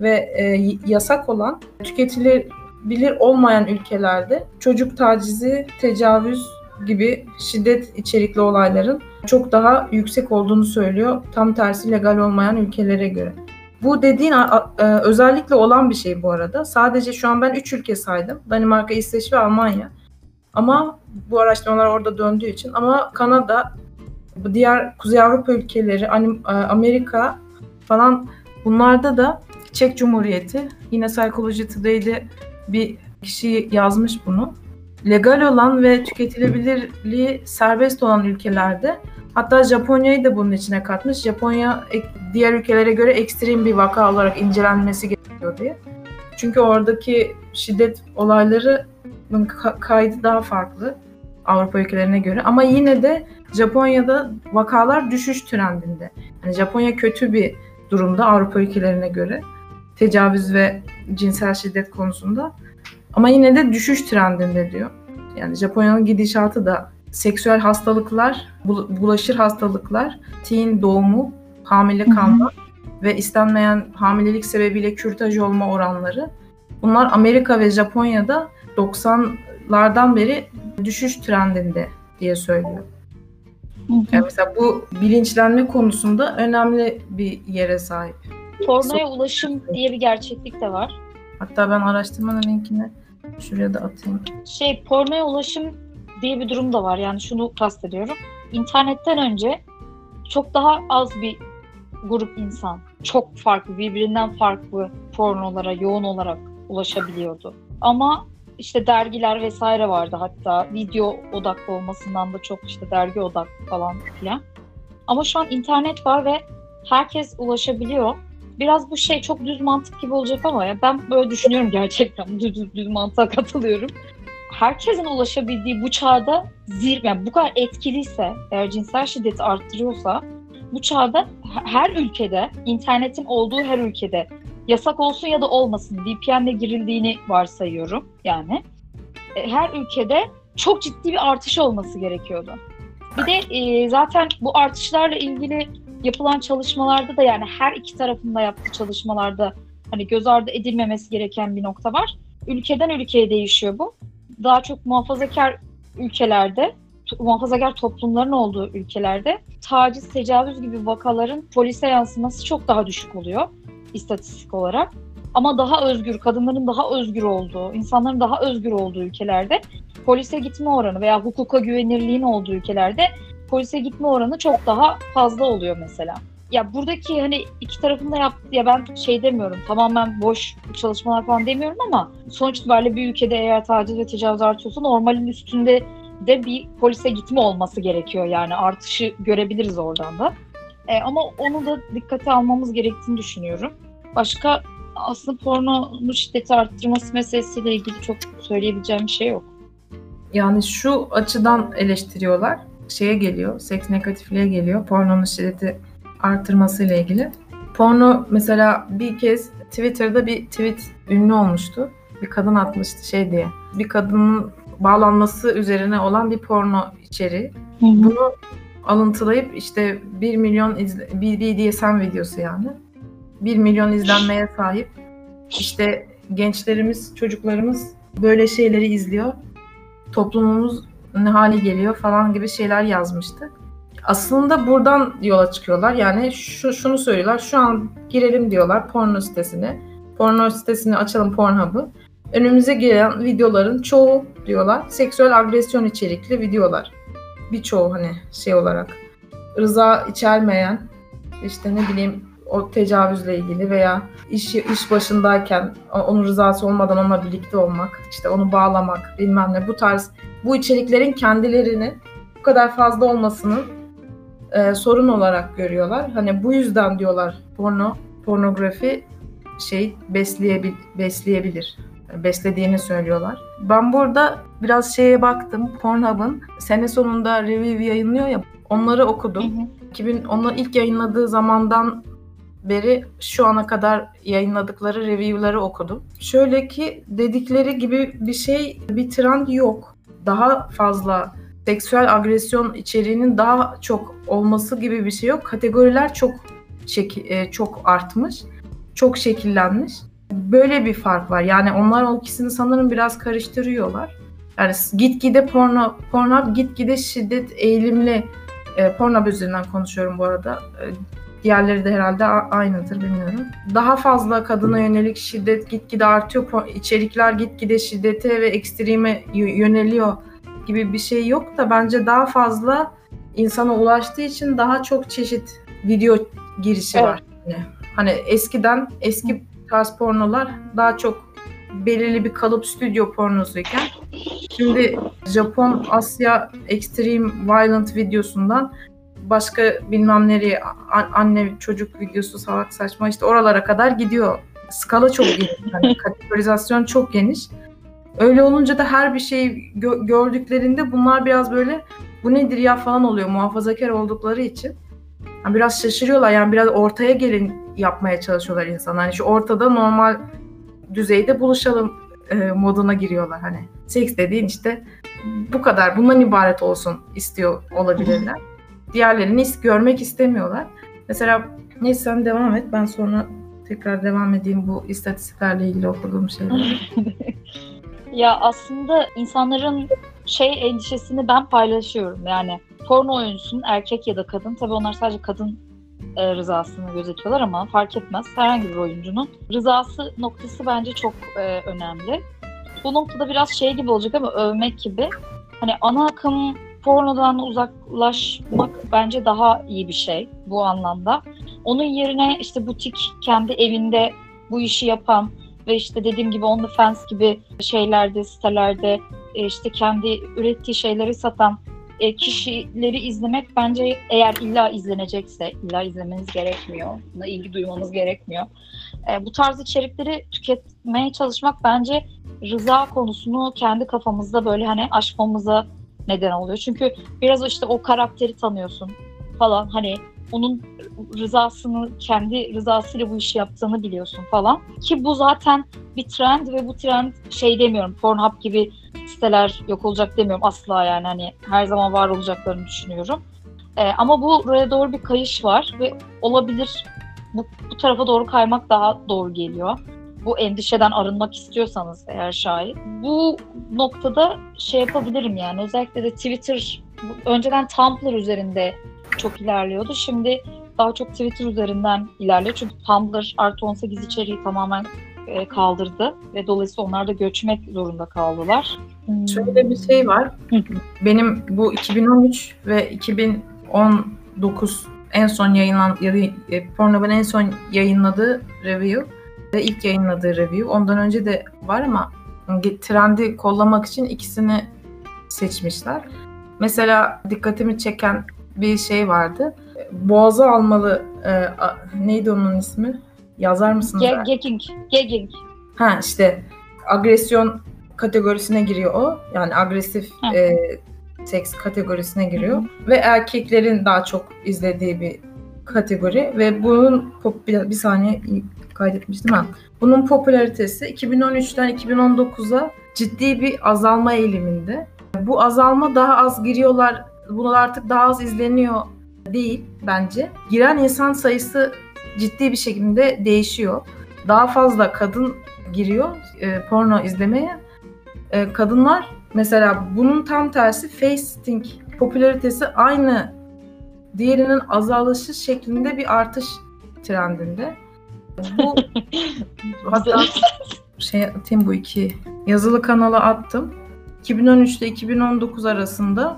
ve e, yasak olan tüketilebilir olmayan ülkelerde çocuk tacizi, tecavüz gibi şiddet içerikli olayların çok daha yüksek olduğunu söylüyor. Tam tersi legal olmayan ülkelere göre. Bu dediğin e, özellikle olan bir şey bu arada. Sadece şu an ben 3 ülke saydım. Danimarka, İsveç ve Almanya. Ama bu araştırmalar orada döndüğü için ama Kanada, diğer Kuzey Avrupa ülkeleri, e, Amerika falan bunlarda da Çek Cumhuriyeti yine Psychology Today'de bir kişi yazmış bunu. Legal olan ve tüketilebilirliği serbest olan ülkelerde hatta Japonya'yı da bunun içine katmış. Japonya diğer ülkelere göre ekstrem bir vaka olarak incelenmesi gerekiyor diye. Çünkü oradaki şiddet olayları kaydı daha farklı Avrupa ülkelerine göre. Ama yine de Japonya'da vakalar düşüş trendinde. Yani Japonya kötü bir durumda Avrupa ülkelerine göre tecavüz ve cinsel şiddet konusunda. Ama yine de düşüş trendinde diyor. Yani Japonya'nın gidişatı da seksüel hastalıklar, bulaşır hastalıklar, teen doğumu, hamile kalma ve istenmeyen hamilelik sebebiyle kürtaj olma oranları. Bunlar Amerika ve Japonya'da 90'lardan beri düşüş trendinde diye söylüyor. Yani mesela bu bilinçlenme konusunda önemli bir yere sahip. Pornoya ulaşım diye bir gerçeklik de var. Hatta ben araştırmanın linkini şuraya da atayım. Şey pornoya ulaşım diye bir durum da var. Yani şunu kastediyorum. İnternetten önce çok daha az bir grup insan çok farklı, birbirinden farklı pornolara yoğun olarak ulaşabiliyordu. Ama işte dergiler vesaire vardı hatta video odaklı olmasından da çok işte dergi odaklı falan filan. Ama şu an internet var ve herkes ulaşabiliyor. Biraz bu şey çok düz mantık gibi olacak ama ya ben böyle düşünüyorum gerçekten. Düz, *laughs* düz, düz mantığa katılıyorum. Herkesin ulaşabildiği bu çağda zirve, yani bu kadar etkiliyse, eğer cinsel şiddeti arttırıyorsa bu çağda her ülkede, internetin olduğu her ülkede yasak olsun ya da olmasın VPN'le girildiğini varsayıyorum yani. E, her ülkede çok ciddi bir artış olması gerekiyordu. Bir de e, zaten bu artışlarla ilgili yapılan çalışmalarda da yani her iki tarafında yaptığı çalışmalarda hani göz ardı edilmemesi gereken bir nokta var. Ülkeden ülkeye değişiyor bu. Daha çok muhafazakar ülkelerde, muhafazakar toplumların olduğu ülkelerde taciz, tecavüz gibi vakaların polise yansıması çok daha düşük oluyor istatistik olarak. Ama daha özgür, kadınların daha özgür olduğu, insanların daha özgür olduğu ülkelerde polise gitme oranı veya hukuka güvenirliğin olduğu ülkelerde polise gitme oranı çok daha fazla oluyor mesela. Ya buradaki hani iki tarafında yaptı ya ben şey demiyorum tamamen boş çalışmalar falan demiyorum ama sonuç itibariyle bir ülkede eğer taciz ve tecavüz artıyorsa normalin üstünde de bir polise gitme olması gerekiyor yani artışı görebiliriz oradan da. E, ama onu da dikkate almamız gerektiğini düşünüyorum. Başka aslında pornonun şiddeti arttırması meselesiyle ilgili çok söyleyebileceğim bir şey yok. Yani şu açıdan eleştiriyorlar. Şeye geliyor, seks negatifliğe geliyor. Pornonun şiddeti artırmasıyla ilgili. Porno mesela bir kez Twitter'da bir tweet ünlü olmuştu. Bir kadın atmıştı şey diye. Bir kadının bağlanması üzerine olan bir porno içeriği. Bunu alıntılayıp işte 1 milyon izle, bir BDSM videosu yani. 1 milyon izlenmeye sahip. İşte gençlerimiz, çocuklarımız böyle şeyleri izliyor. Toplumumuz ne hali geliyor falan gibi şeyler yazmıştı. Aslında buradan yola çıkıyorlar. Yani şu şunu söylüyorlar. Şu an girelim diyorlar porno sitesine. Porno sitesini açalım Pornhub'ı. Önümüze gelen videoların çoğu diyorlar seksüel agresyon içerikli videolar. Birçoğu hani şey olarak rıza içermeyen işte ne bileyim o tecavüzle ilgili veya iş iş başındayken onun rızası olmadan onunla birlikte olmak, işte onu bağlamak, bilmem ne bu tarz bu içeriklerin kendilerini bu kadar fazla olmasının e, sorun olarak görüyorlar. Hani bu yüzden diyorlar porno, pornografi şey besleyebil, besleyebilir. Beslediğini söylüyorlar. Ben burada biraz şeye baktım. Pornhub'ın sene sonunda review yayınlıyor ya onları okudum. Hı hı. 2000 onlar ilk yayınladığı zamandan beri şu ana kadar yayınladıkları review'ları okudum. Şöyle ki dedikleri gibi bir şey, bir trend yok. Daha fazla seksüel agresyon içeriğinin daha çok olması gibi bir şey yok. Kategoriler çok çek, e, çok artmış, çok şekillenmiş. Böyle bir fark var. Yani onlar o ikisini sanırım biraz karıştırıyorlar. Yani gitgide porno, porno gitgide şiddet eğilimli e, porno üzerinden konuşuyorum bu arada. E, Diğerleri de herhalde aynıdır bilmiyorum. Daha fazla kadına yönelik şiddet gitgide artıyor. İçerikler gitgide şiddete ve ekstreme yöneliyor gibi bir şey yok da bence daha fazla insana ulaştığı için daha çok çeşit video girişi evet. var. Yani hani eskiden eski tarz pornolar daha çok belirli bir kalıp stüdyo pornosuyken şimdi Japon Asya Extreme Violent videosundan başka bilmem nereye anne çocuk videosu salak saçma işte oralara kadar gidiyor. Skala çok geniş. Yani *laughs* kategorizasyon çok geniş. Öyle olunca da her bir şeyi gö- gördüklerinde bunlar biraz böyle bu nedir ya falan oluyor muhafazakar oldukları için. Yani biraz şaşırıyorlar yani biraz ortaya gelin yapmaya çalışıyorlar insan. Hani şu ortada normal düzeyde buluşalım e, moduna giriyorlar hani. Seks dediğin işte bu kadar bundan ibaret olsun istiyor olabilirler *laughs* diğerlerini görmek istemiyorlar. Mesela neyse sen devam et ben sonra tekrar devam edeyim bu istatistiklerle ilgili okuduğum şeyler. *laughs* ya aslında insanların şey endişesini ben paylaşıyorum. Yani porno oyuncusunun erkek ya da kadın tabii onlar sadece kadın e, rızasını gözetiyorlar ama fark etmez. Herhangi bir oyuncunun rızası noktası bence çok e, önemli. Bu noktada biraz şey gibi olacak ama övmek gibi. Hani ana akım pornodan uzaklaşmak bence daha iyi bir şey bu anlamda. Onun yerine işte butik kendi evinde bu işi yapan ve işte dediğim gibi OnlyFans gibi şeylerde, sitelerde e, işte kendi ürettiği şeyleri satan e, kişileri izlemek bence eğer illa izlenecekse, illa izlemeniz gerekmiyor, buna ilgi duymanız gerekmiyor. E, bu tarz içerikleri tüketmeye çalışmak bence rıza konusunu kendi kafamızda böyle hani aşmamıza neden oluyor. Çünkü biraz işte o karakteri tanıyorsun falan hani onun rızasını kendi rızasıyla bu işi yaptığını biliyorsun falan. Ki bu zaten bir trend ve bu trend şey demiyorum Pornhub gibi siteler yok olacak demiyorum asla yani hani her zaman var olacaklarını düşünüyorum. Ee, ama bu buraya doğru bir kayış var ve olabilir bu, bu tarafa doğru kaymak daha doğru geliyor. Bu endişeden arınmak istiyorsanız eğer şayet. Bu noktada şey yapabilirim yani özellikle de Twitter önceden Tumblr üzerinde çok ilerliyordu. Şimdi daha çok Twitter üzerinden ilerliyor. Çünkü Tumblr artı 18 içeriği tamamen e, kaldırdı ve dolayısıyla onlar da göçmek zorunda kaldılar. Hmm. Şöyle bir şey var. Benim bu 2013 ve 2019 en son yayınlan e, Pornhub'un en son yayınladığı review ilk yayınladığı review. Ondan önce de var ama trendi kollamak için ikisini seçmişler. Mesela dikkatimi çeken bir şey vardı. Boğazı almalı e, a, neydi onun ismi? Yazar mısınız? Ge- gagging. Gagging. Ha işte agresyon kategorisine giriyor o. Yani agresif e, seks kategorisine giriyor. Hı. Ve erkeklerin daha çok izlediği bir kategori ve bunun bir, bir saniye kaydetmiştim ha. Bunun popülaritesi 2013'ten 2019'a ciddi bir azalma eğiliminde. Bu azalma daha az giriyorlar, bunlar artık daha az izleniyor değil bence. Giren insan sayısı ciddi bir şekilde değişiyor. Daha fazla kadın giriyor e, porno izlemeye. E, kadınlar mesela bunun tam tersi fasting popülaritesi aynı diğerinin azalışı şeklinde bir artış trendinde. Bu *laughs* hatta şey atayım bu iki yazılı kanala attım. 2013 ile 2019 arasında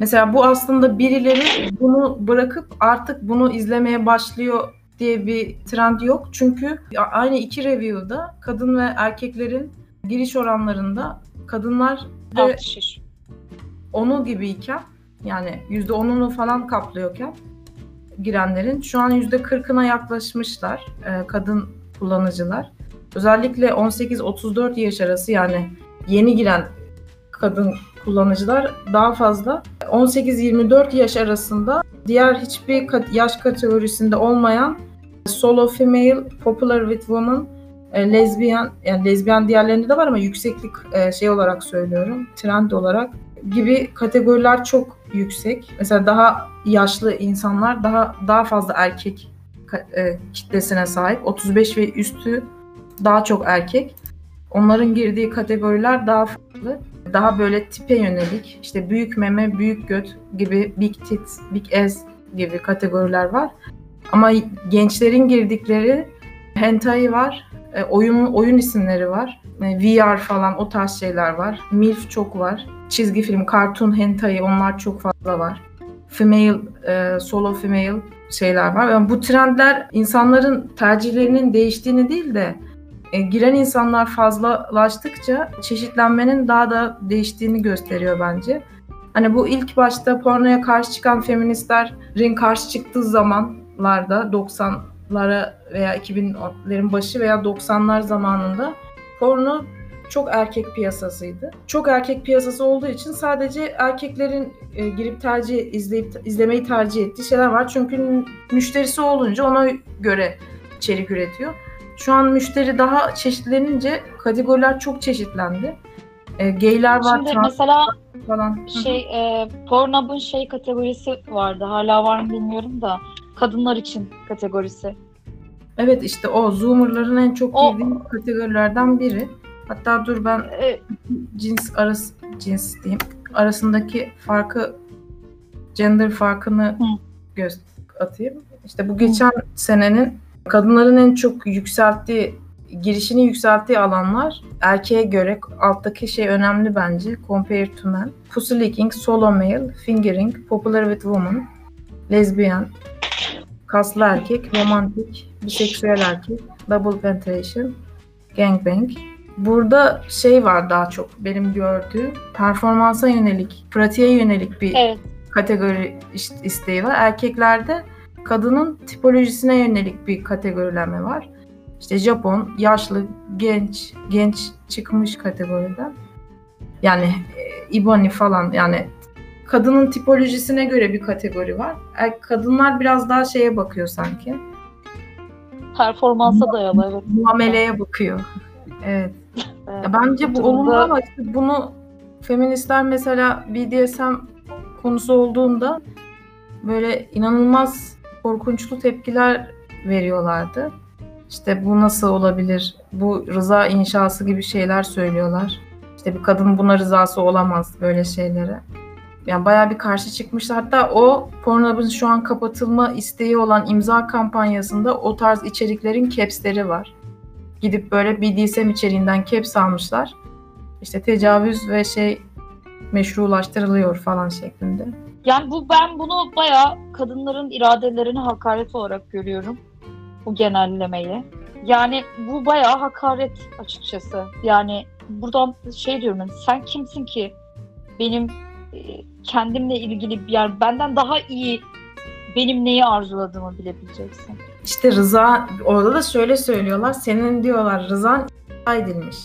mesela bu aslında birileri bunu bırakıp artık bunu izlemeye başlıyor diye bir trend yok. Çünkü aynı iki review'da kadın ve erkeklerin giriş oranlarında kadınlar de onu gibiyken yani yüzde onunu falan kaplıyorken girenlerin şu an yüzde kırkına yaklaşmışlar e, kadın kullanıcılar. Özellikle 18-34 yaş arası yani yeni giren kadın kullanıcılar daha fazla. 18-24 yaş arasında diğer hiçbir yaş kategorisinde olmayan solo female, popular with woman, e, lezbiyen, yani lezbiyen diğerlerinde de var ama yükseklik e, şey olarak söylüyorum, trend olarak gibi kategoriler çok yüksek. Mesela daha yaşlı insanlar daha daha fazla erkek e, kitlesine sahip. 35 ve üstü daha çok erkek. Onların girdiği kategoriler daha farklı. Daha böyle tipe yönelik, işte büyük meme, büyük göt gibi, big tits, big ass gibi kategoriler var. Ama gençlerin girdikleri hentai var, e, oyun oyun isimleri var, e, VR falan o tarz şeyler var. MILF çok var. Çizgi film, kartun, hentai onlar çok fazla var. Female, e, solo female şeyler var. Yani bu trendler insanların tercihlerinin değiştiğini değil de e, giren insanlar fazlalaştıkça çeşitlenmenin daha da değiştiğini gösteriyor bence. Hani bu ilk başta pornoya karşı çıkan feministlerin karşı çıktığı zamanlarda 90'lara veya 2000'lerin başı veya 90'lar zamanında porno çok erkek piyasasıydı. Çok erkek piyasası olduğu için sadece erkeklerin e, girip tercih izleyip izlemeyi tercih ettiği şeyler var. Çünkü müşterisi olunca ona göre içerik üretiyor. Şu an müşteri daha çeşitlenince kategoriler çok çeşitlendi. E, gayler var, Şimdi trans mesela falan. Şey e, Pornhub'un şey kategorisi vardı. Hala var mı bilmiyorum da kadınlar için kategorisi. Evet işte o Zoomer'ların en çok o, kategorilerden biri. Hatta dur ben e, cins arası cins diyeyim arasındaki farkı gender farkını göz atayım. İşte bu geçen hı. senenin kadınların en çok yükselttiği girişini yükselttiği alanlar erkeğe göre alttaki şey önemli bence. Compare to men. Pussy licking, solo male, fingering, popular with woman, lesbian, kaslı erkek, romantik, biseksüel erkek, double penetration, gangbang. Burada şey var daha çok benim gördüğüm performansa yönelik, pratiğe yönelik bir evet. kategori isteği var. Erkeklerde kadının tipolojisine yönelik bir kategorilenme var. İşte Japon, yaşlı, genç, genç çıkmış kategoriden. Yani e, Ibani falan yani kadının tipolojisine göre bir kategori var. Er- Kadınlar biraz daha şeye bakıyor sanki. Performansa dayalı evet. Muameleye bakıyor. Evet. Evet. Ya bence bu olumlu ama işte bunu feministler mesela BDSM konusu olduğunda böyle inanılmaz korkunçlu tepkiler veriyorlardı. İşte bu nasıl olabilir? Bu rıza inşası gibi şeyler söylüyorlar. İşte bir kadın buna rızası olamaz böyle şeylere. Yani bayağı bir karşı çıkmışlar. Hatta o Pornhub'ın şu an kapatılma isteği olan imza kampanyasında o tarz içeriklerin caps'leri var. Gidip böyle BDSM içeriğinden caps almışlar. İşte tecavüz ve şey meşrulaştırılıyor falan şeklinde. Yani bu ben bunu bayağı kadınların iradelerine hakaret olarak görüyorum. Bu genellemeyi. Yani bu bayağı hakaret açıkçası. Yani buradan şey diyorum yani sen kimsin ki benim e, kendimle ilgili yani benden daha iyi benim neyi arzuladığımı bilebileceksin. İşte rıza orada da şöyle söylüyorlar. Senin diyorlar rızan inşa edilmiş.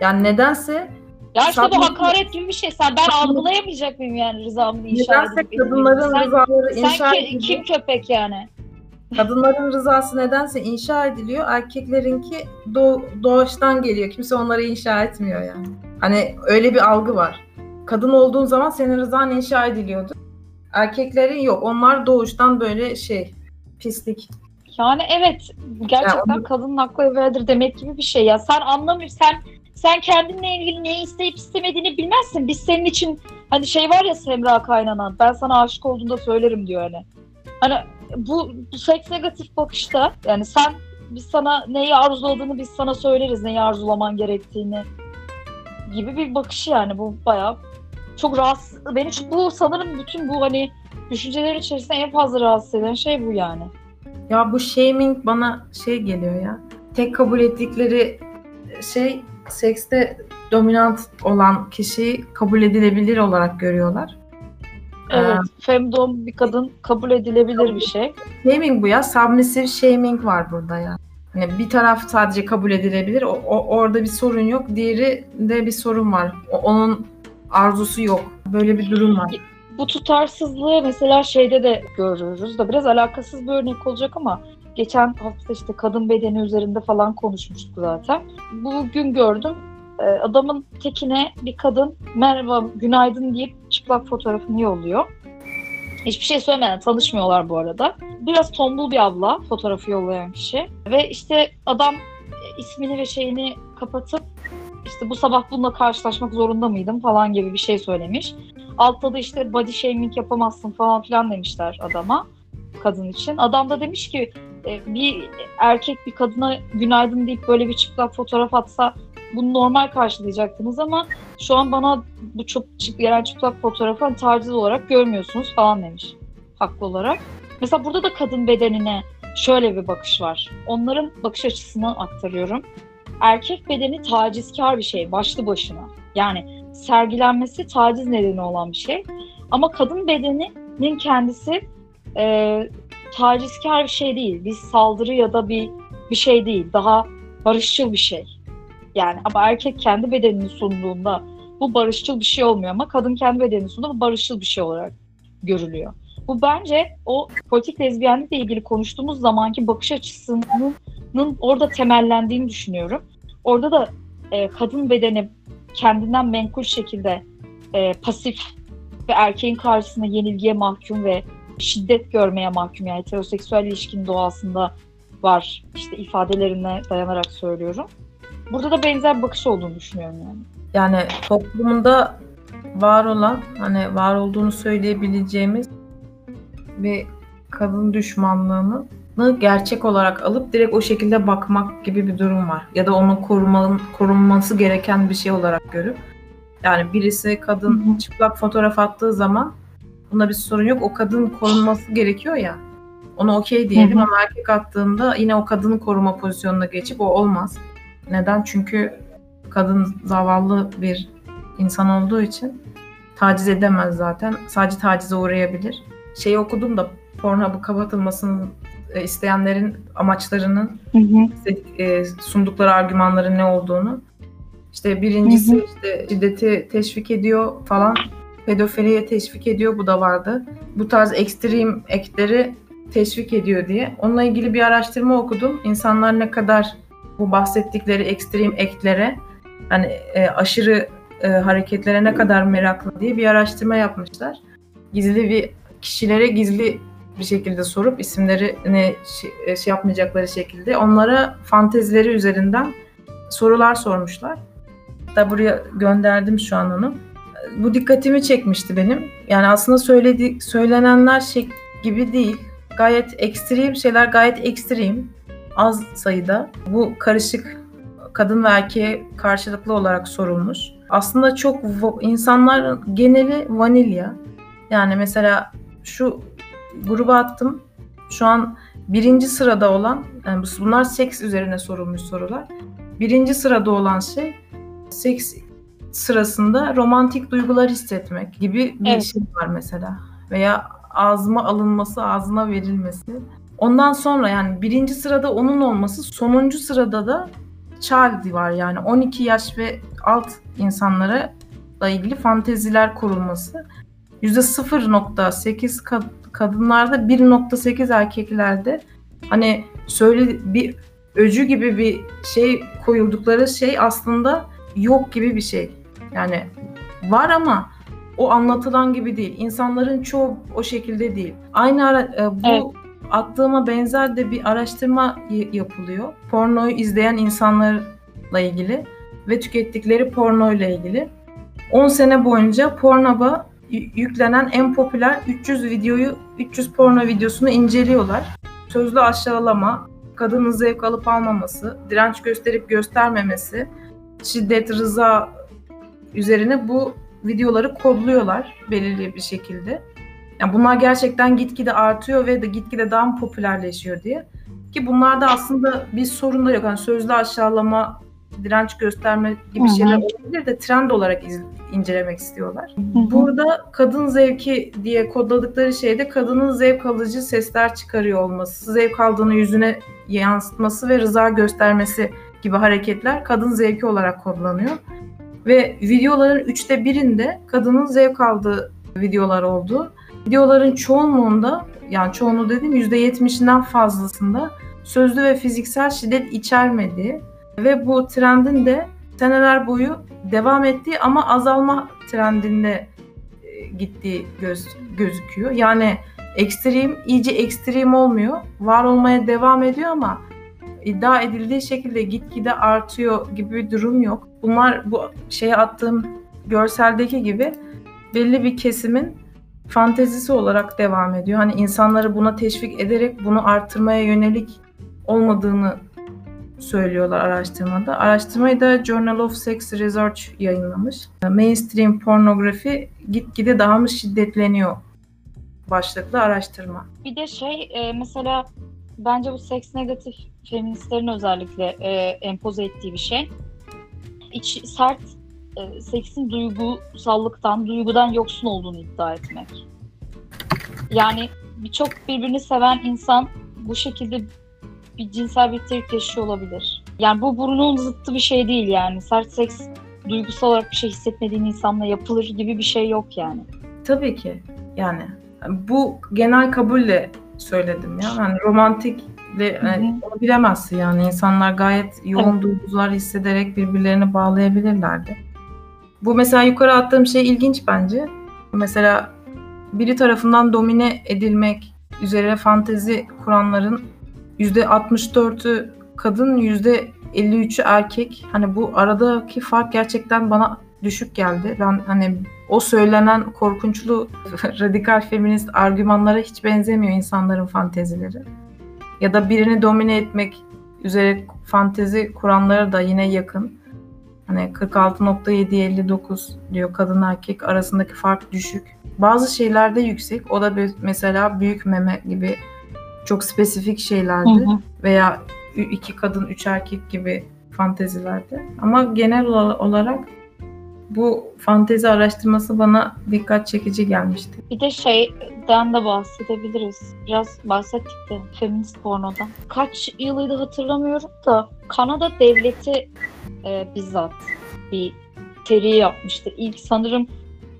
Yani nedense Ya işte Sen- bu hakaret gibi bir şey. Sen ben Sen- algılayamayacak mıyım yani rızamı inşa nedense edip kadınların sen, rızaları sen inşa ki- ediliyor. kim köpek yani? Kadınların rızası nedense inşa ediliyor. Erkeklerinki doğ, doğuştan geliyor. Kimse onları inşa etmiyor yani. Hani öyle bir algı var. Kadın olduğun zaman senin rızan inşa ediliyordu. Erkeklerin yok. Onlar doğuştan böyle şey pislik. Yani evet gerçekten Ya kadının aklı evveldir demek gibi bir şey ya. Sen anlamıyorsun. Sen sen kendinle ilgili neyi isteyip istemediğini bilmezsin. Biz senin için hani şey var ya Semra Kaynanan ben sana aşık olduğunda söylerim diyor hani. Hani bu, bu seks negatif bakışta yani sen biz sana neyi arzuladığını biz sana söyleriz neyi arzulaman gerektiğini gibi bir bakış yani bu bayağı çok rahatsız beni bu sanırım bütün bu hani düşüncelerin içerisinde en fazla rahatsız eden şey bu yani. Ya bu shaming bana şey geliyor ya. Tek kabul ettikleri şey sekste dominant olan kişiyi kabul edilebilir olarak görüyorlar. Evet, femdom bir kadın kabul edilebilir bir şey. Shaming bu ya. Submissive shaming var burada ya. Hani bir taraf sadece kabul edilebilir. O, o- orada bir sorun yok. Diğeri de bir sorun var. O- onun arzusu yok. Böyle bir durum var. Bu tutarsızlığı mesela şeyde de görüyoruz da biraz alakasız bir örnek olacak ama geçen hafta işte kadın bedeni üzerinde falan konuşmuştuk zaten. Bugün gördüm e, adamın tekine bir kadın merhaba günaydın deyip çıplak fotoğrafını yolluyor. Hiçbir şey söylemeden tanışmıyorlar bu arada. Biraz tombul bir abla fotoğrafı yollayan kişi. Ve işte adam ismini ve şeyini kapatıp işte bu sabah bununla karşılaşmak zorunda mıydım falan gibi bir şey söylemiş. Altta da işte body shaming yapamazsın falan filan demişler adama kadın için. Adam da demiş ki e, bir erkek bir kadına günaydın deyip böyle bir çıplak fotoğraf atsa bunu normal karşılayacaktınız ama şu an bana bu çok çıp, gelen çıplak fotoğrafı hani taciz olarak görmüyorsunuz falan demiş haklı olarak. Mesela burada da kadın bedenine şöyle bir bakış var. Onların bakış açısını aktarıyorum. Erkek bedeni tacizkar bir şey başlı başına. Yani sergilenmesi taciz nedeni olan bir şey. Ama kadın bedeninin kendisi e, tacizkar bir şey değil. Bir saldırı ya da bir bir şey değil. Daha barışçıl bir şey. Yani ama erkek kendi bedenini sunduğunda bu barışçıl bir şey olmuyor ama kadın kendi bedenini sunduğunda bu barışçıl bir şey olarak görülüyor. Bu bence o politik lezbiyenlikle ilgili konuştuğumuz zamanki bakış açısının orada temellendiğini düşünüyorum. Orada da e, kadın bedeni kendinden menkul şekilde e, pasif ve erkeğin karşısında yenilgiye mahkum ve şiddet görmeye mahkum yani heteroseksüel ilişkinin doğasında var işte ifadelerine dayanarak söylüyorum. Burada da benzer bakış olduğunu düşünüyorum yani. Yani toplumunda var olan, hani var olduğunu söyleyebileceğimiz bir kadın düşmanlığını gerçek olarak alıp direkt o şekilde bakmak gibi bir durum var. Ya da onun korumanın, korunması gereken bir şey olarak görüp yani birisi kadın çıplak fotoğraf attığı zaman bunda bir sorun yok. O kadın korunması gerekiyor ya. Ona okey diyelim ama erkek attığında yine o kadının koruma pozisyonuna geçip o olmaz. Neden? Çünkü kadın zavallı bir insan olduğu için taciz edemez zaten. Sadece tacize uğrayabilir. Şeyi okudum da Pornhub'ı kapatılmasını e, isteyenlerin amaçlarının e, sundukları argümanların ne olduğunu. İşte birincisi Hı hı. işte şiddeti teşvik ediyor falan. pedofiliye teşvik ediyor bu da vardı. Bu tarz ekstrem ekleri teşvik ediyor diye. Onunla ilgili bir araştırma okudum. İnsanlar ne kadar bu bahsettikleri ekstrem eklere hani e, aşırı e, hareketlere ne kadar meraklı diye bir araştırma yapmışlar. Gizli bir kişilere gizli bir şekilde sorup isimlerini şey, şey yapmayacakları şekilde onlara fantezileri üzerinden sorular sormuşlar. Da buraya gönderdim şu an onu. Bu dikkatimi çekmişti benim. Yani aslında söyledi, söylenenler şey gibi değil. Gayet ekstrem şeyler gayet ekstrem. Az sayıda. Bu karışık kadın ve erkeğe karşılıklı olarak sorulmuş. Aslında çok insanlar geneli vanilya. Yani mesela şu gruba attım. Şu an birinci sırada olan, yani bunlar seks üzerine sorulmuş sorular. Birinci sırada olan şey seks sırasında romantik duygular hissetmek gibi bir evet. şey var mesela. Veya ağzıma alınması, ağzına verilmesi. Ondan sonra yani birinci sırada onun olması, sonuncu sırada da child var yani 12 yaş ve alt insanlara da ilgili fanteziler kurulması. %0.8 kad- kadınlarda 1.8 erkeklerde hani söyle bir öcü gibi bir şey koyuldukları şey aslında yok gibi bir şey. Yani var ama o anlatılan gibi değil. İnsanların çoğu o şekilde değil. Aynı ara, e, bu evet. attığıma benzer de bir araştırma yapılıyor. Pornoyu izleyen insanlarla ilgili ve tükettikleri porno ile ilgili. 10 sene boyunca Pornhub'a yüklenen en popüler 300 videoyu 300 porno videosunu inceliyorlar. Sözlü aşağılama, kadının zevk alıp almaması, direnç gösterip göstermemesi, şiddet, rıza üzerine bu videoları kodluyorlar belirli bir şekilde. Yani bunlar gerçekten gitgide artıyor ve de gitgide daha popülerleşiyor diye. Ki bunlarda aslında bir sorun da yok. Yani sözlü aşağılama, direnç gösterme gibi Hı-hı. şeyler olabilir de trend olarak iz, incelemek istiyorlar. Hı-hı. Burada kadın zevki diye kodladıkları şeyde kadının zevk alıcı sesler çıkarıyor olması, zevk aldığını yüzüne yansıtması ve rıza göstermesi gibi hareketler kadın zevki olarak kodlanıyor. Ve videoların üçte birinde kadının zevk aldığı videolar oldu. Videoların çoğunluğunda yani çoğunluğu dediğim yüzde yetmişinden fazlasında sözlü ve fiziksel şiddet içermediği ve bu trendin de seneler boyu devam ettiği ama azalma trendinde e, gittiği göz, gözüküyor. Yani ekstrem iyice ekstrem olmuyor. Var olmaya devam ediyor ama iddia edildiği şekilde gitgide artıyor gibi bir durum yok. Bunlar bu şeye attığım görseldeki gibi belli bir kesimin fantezisi olarak devam ediyor. Hani insanları buna teşvik ederek bunu arttırmaya yönelik olmadığını söylüyorlar araştırmada. Araştırmayı da Journal of Sex Research yayınlamış. Mainstream pornografi gitgide daha mı şiddetleniyor başlıklı araştırma. Bir de şey e, mesela bence bu seks negatif feministlerin özellikle e, empoze ettiği bir şey. İç, sert e, seksin duygusallıktan, duygudan yoksun olduğunu iddia etmek. Yani birçok birbirini seven insan bu şekilde bir cinsel birliktelik yaşıyor olabilir. Yani bu burnun zıttı bir şey değil yani. Sert seks duygusal olarak bir şey hissetmediğin insanla yapılır gibi bir şey yok yani. Tabii ki. Yani bu genel kabulle söyledim ya. Yani romantik ve yani onu bilemezsin yani. insanlar gayet yoğun evet. duygular hissederek birbirlerini bağlayabilirlerdi. Bu mesela yukarı attığım şey ilginç bence. Mesela biri tarafından domine edilmek üzere fantezi kuranların %64'ü kadın, %53'ü erkek. Hani bu aradaki fark gerçekten bana düşük geldi. Ben hani o söylenen korkunçlu *laughs* radikal feminist argümanlara hiç benzemiyor insanların fantezileri. Ya da birini domine etmek üzere fantezi kuranlara da yine yakın. Hani 46.759 diyor kadın erkek arasındaki fark düşük. Bazı şeylerde yüksek. O da mesela büyük meme gibi çok spesifik şeylerdi. Hı hı. Veya iki kadın, üç erkek gibi fantezilerde. Ama genel olarak bu fantezi araştırması bana dikkat çekici gelmişti. Bir de şeyden de bahsedebiliriz. Biraz bahsettik de feminist pornodan. Kaç yılıydı hatırlamıyorum da Kanada devleti e, bizzat bir seri yapmıştı. İlk sanırım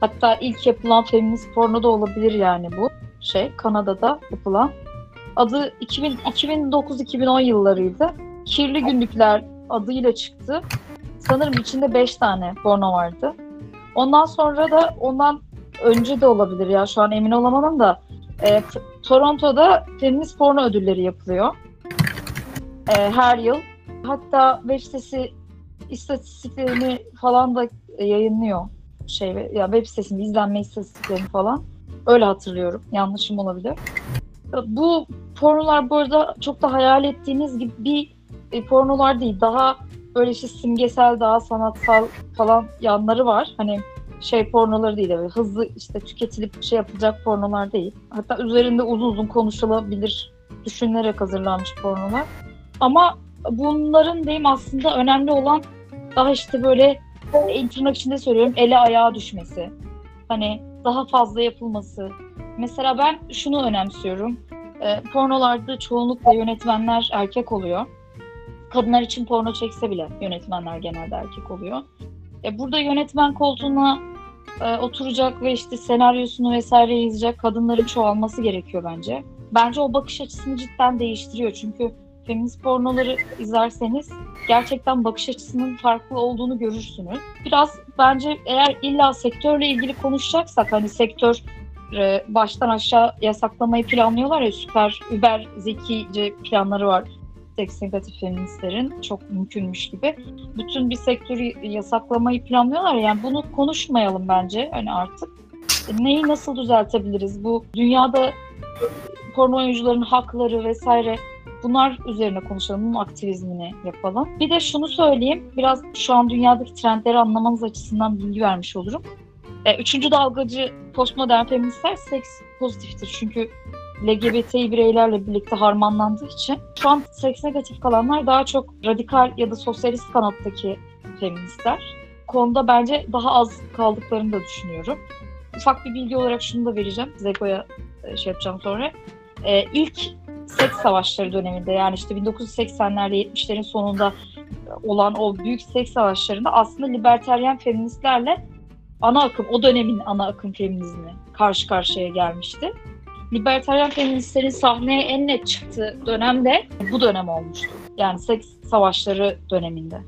Hatta ilk yapılan feminist porno da olabilir yani bu şey Kanada'da yapılan. Adı 2009-2010 yıllarıydı. Kirli Günlükler adıyla çıktı. Sanırım içinde 5 tane porno vardı. Ondan sonra da ondan önce de olabilir ya şu an emin olamadım da e, Toronto'da feminist porno ödülleri yapılıyor. E, her yıl. Hatta web sitesi istatistiklerini falan da yayınlıyor. Şey ya web sitesinde izlenme istatistiklerini falan. Öyle hatırlıyorum. Yanlışım olabilir. Bu pornolar bu arada çok da hayal ettiğiniz gibi bir e, pornolar değil. Daha böyle işte simgesel, daha sanatsal falan yanları var. Hani şey pornoları değil. Böyle hızlı işte tüketilip şey yapılacak pornolar değil. Hatta üzerinde uzun uzun konuşulabilir düşünülerek hazırlanmış pornolar. Ama bunların diyeyim aslında önemli olan daha işte böyle tırnak içinde söylüyorum ele ayağa düşmesi. Hani daha fazla yapılması. Mesela ben şunu önemsiyorum. E, pornolarda çoğunlukla yönetmenler erkek oluyor. Kadınlar için porno çekse bile yönetmenler genelde erkek oluyor. E, burada yönetmen koltuğuna e, oturacak ve işte senaryosunu vesaire yazacak kadınların çoğalması gerekiyor bence. Bence o bakış açısını cidden değiştiriyor çünkü feminist pornoları izlerseniz gerçekten bakış açısının farklı olduğunu görürsünüz. Biraz bence eğer illa sektörle ilgili konuşacaksak hani sektör e, baştan aşağı yasaklamayı planlıyorlar ya süper über zekice planları var seks negatif feministlerin çok mümkünmüş gibi. Bütün bir sektörü yasaklamayı planlıyorlar yani bunu konuşmayalım bence hani artık. E, neyi nasıl düzeltebiliriz? Bu dünyada porno oyuncuların hakları vesaire bunlar üzerine konuşalım. Bunun aktivizmini yapalım. Bir de şunu söyleyeyim. Biraz şu an dünyadaki trendleri anlamanız açısından bilgi vermiş olurum. E, üçüncü dalgacı postmodern feministler seks pozitiftir. Çünkü LGBT bireylerle birlikte harmanlandığı için şu an seks negatif kalanlar daha çok radikal ya da sosyalist kanattaki feministler. Konuda bence daha az kaldıklarını da düşünüyorum. Ufak bir bilgi olarak şunu da vereceğim. Zego'ya e, şey yapacağım sonra. Ee, ilk seks savaşları döneminde yani işte 1980'lerde 70'lerin sonunda olan o büyük seks savaşlarında aslında liberteryen feministlerle ana akım, o dönemin ana akım feminizmi karşı karşıya gelmişti. Liberteryen feministlerin sahneye en net çıktığı dönemde bu dönem olmuştu. Yani seks savaşları döneminde.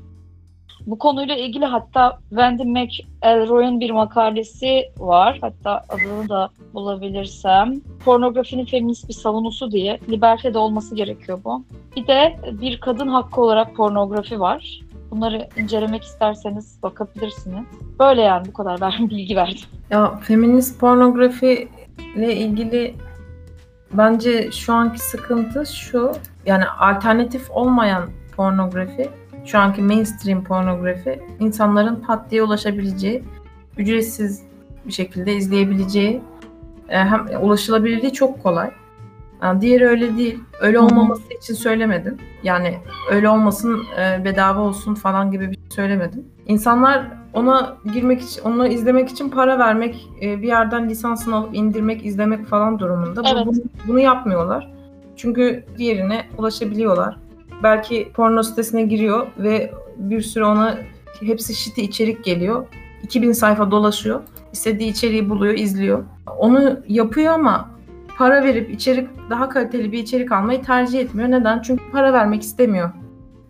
Bu konuyla ilgili hatta Wendy McElroy'un bir makalesi var. Hatta adını da bulabilirsem. Pornografinin feminist bir savunusu diye. Liberte'de olması gerekiyor bu. Bir de bir kadın hakkı olarak pornografi var. Bunları incelemek isterseniz bakabilirsiniz. Böyle yani bu kadar ben *laughs* bilgi verdim. Ya feminist pornografi ile ilgili bence şu anki sıkıntı şu. Yani alternatif olmayan pornografi şu anki mainstream pornografi insanların pat diye ulaşabileceği, ücretsiz bir şekilde izleyebileceği, e, hem ulaşılabilirliği çok kolay. Yani diğeri öyle değil. Öyle olmaması Hı-hı. için söylemedim. Yani öyle olmasın, e, bedava olsun falan gibi bir şey söylemedim. İnsanlar ona girmek için, onu izlemek için para vermek, e, bir yerden lisansını alıp indirmek, izlemek falan durumunda. Evet. Bunu, bunu yapmıyorlar. Çünkü diğerine ulaşabiliyorlar belki porno sitesine giriyor ve bir süre ona hepsi şiti içerik geliyor. 2000 sayfa dolaşıyor. İstediği içeriği buluyor, izliyor. Onu yapıyor ama para verip içerik daha kaliteli bir içerik almayı tercih etmiyor. Neden? Çünkü para vermek istemiyor.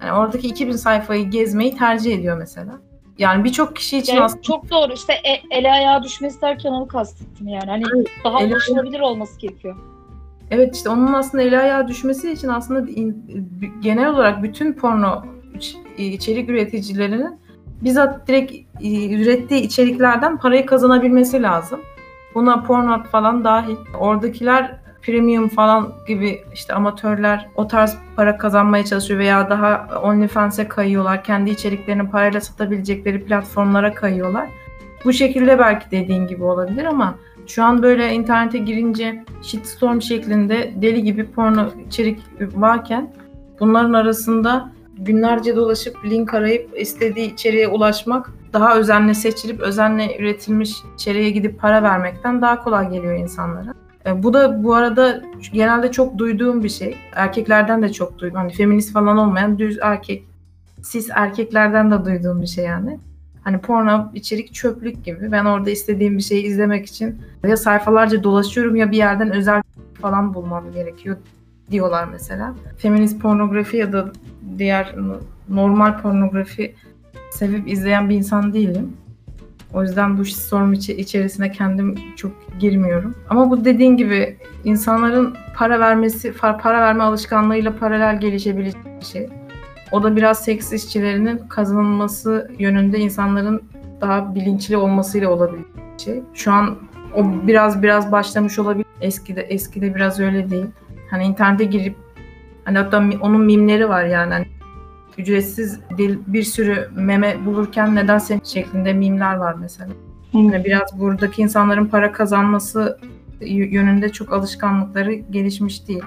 Yani oradaki 2000 sayfayı gezmeyi tercih ediyor mesela. Yani birçok kişi için yani aslında... Çok doğru. İşte e, ele ayağa düşmesi derken onu kastettim yani. Hani evet, daha ulaşılabilir olması gerekiyor. Evet işte onun aslında el ayağa düşmesi için aslında genel olarak bütün porno içerik üreticilerinin bizzat direkt ürettiği içeriklerden parayı kazanabilmesi lazım. Buna porno falan dahil. Oradakiler premium falan gibi işte amatörler o tarz para kazanmaya çalışıyor veya daha OnlyFans'e kayıyorlar. Kendi içeriklerini parayla satabilecekleri platformlara kayıyorlar. Bu şekilde belki dediğin gibi olabilir ama şu an böyle internete girince shitstorm şeklinde deli gibi porno içerik varken bunların arasında günlerce dolaşıp link arayıp istediği içeriğe ulaşmak daha özenle seçilip özenle üretilmiş içeriğe gidip para vermekten daha kolay geliyor insanlara. E, bu da bu arada genelde çok duyduğum bir şey. Erkeklerden de çok duydum. Hani feminist falan olmayan düz erkek, cis erkeklerden de duyduğum bir şey yani. Hani porno içerik çöplük gibi. Ben orada istediğim bir şeyi izlemek için ya sayfalarca dolaşıyorum ya bir yerden özel falan bulmam gerekiyor diyorlar mesela. Feminist pornografi ya da diğer normal pornografi sevip izleyen bir insan değilim. O yüzden bu sorun içerisine kendim çok girmiyorum. Ama bu dediğin gibi insanların para vermesi, para verme alışkanlığıyla paralel gelişebilecek bir şey. O da biraz seks işçilerinin kazanılması yönünde insanların daha bilinçli olmasıyla olabilir bir şey. Şu an o biraz biraz başlamış olabilir. Eskide eskide biraz öyle değil. Hani internete girip hani hatta onun mimleri var yani. Hani ücretsiz bir sürü meme bulurken neden senin şeklinde mimler var mesela. Yani biraz buradaki insanların para kazanması yönünde çok alışkanlıkları gelişmiş değil.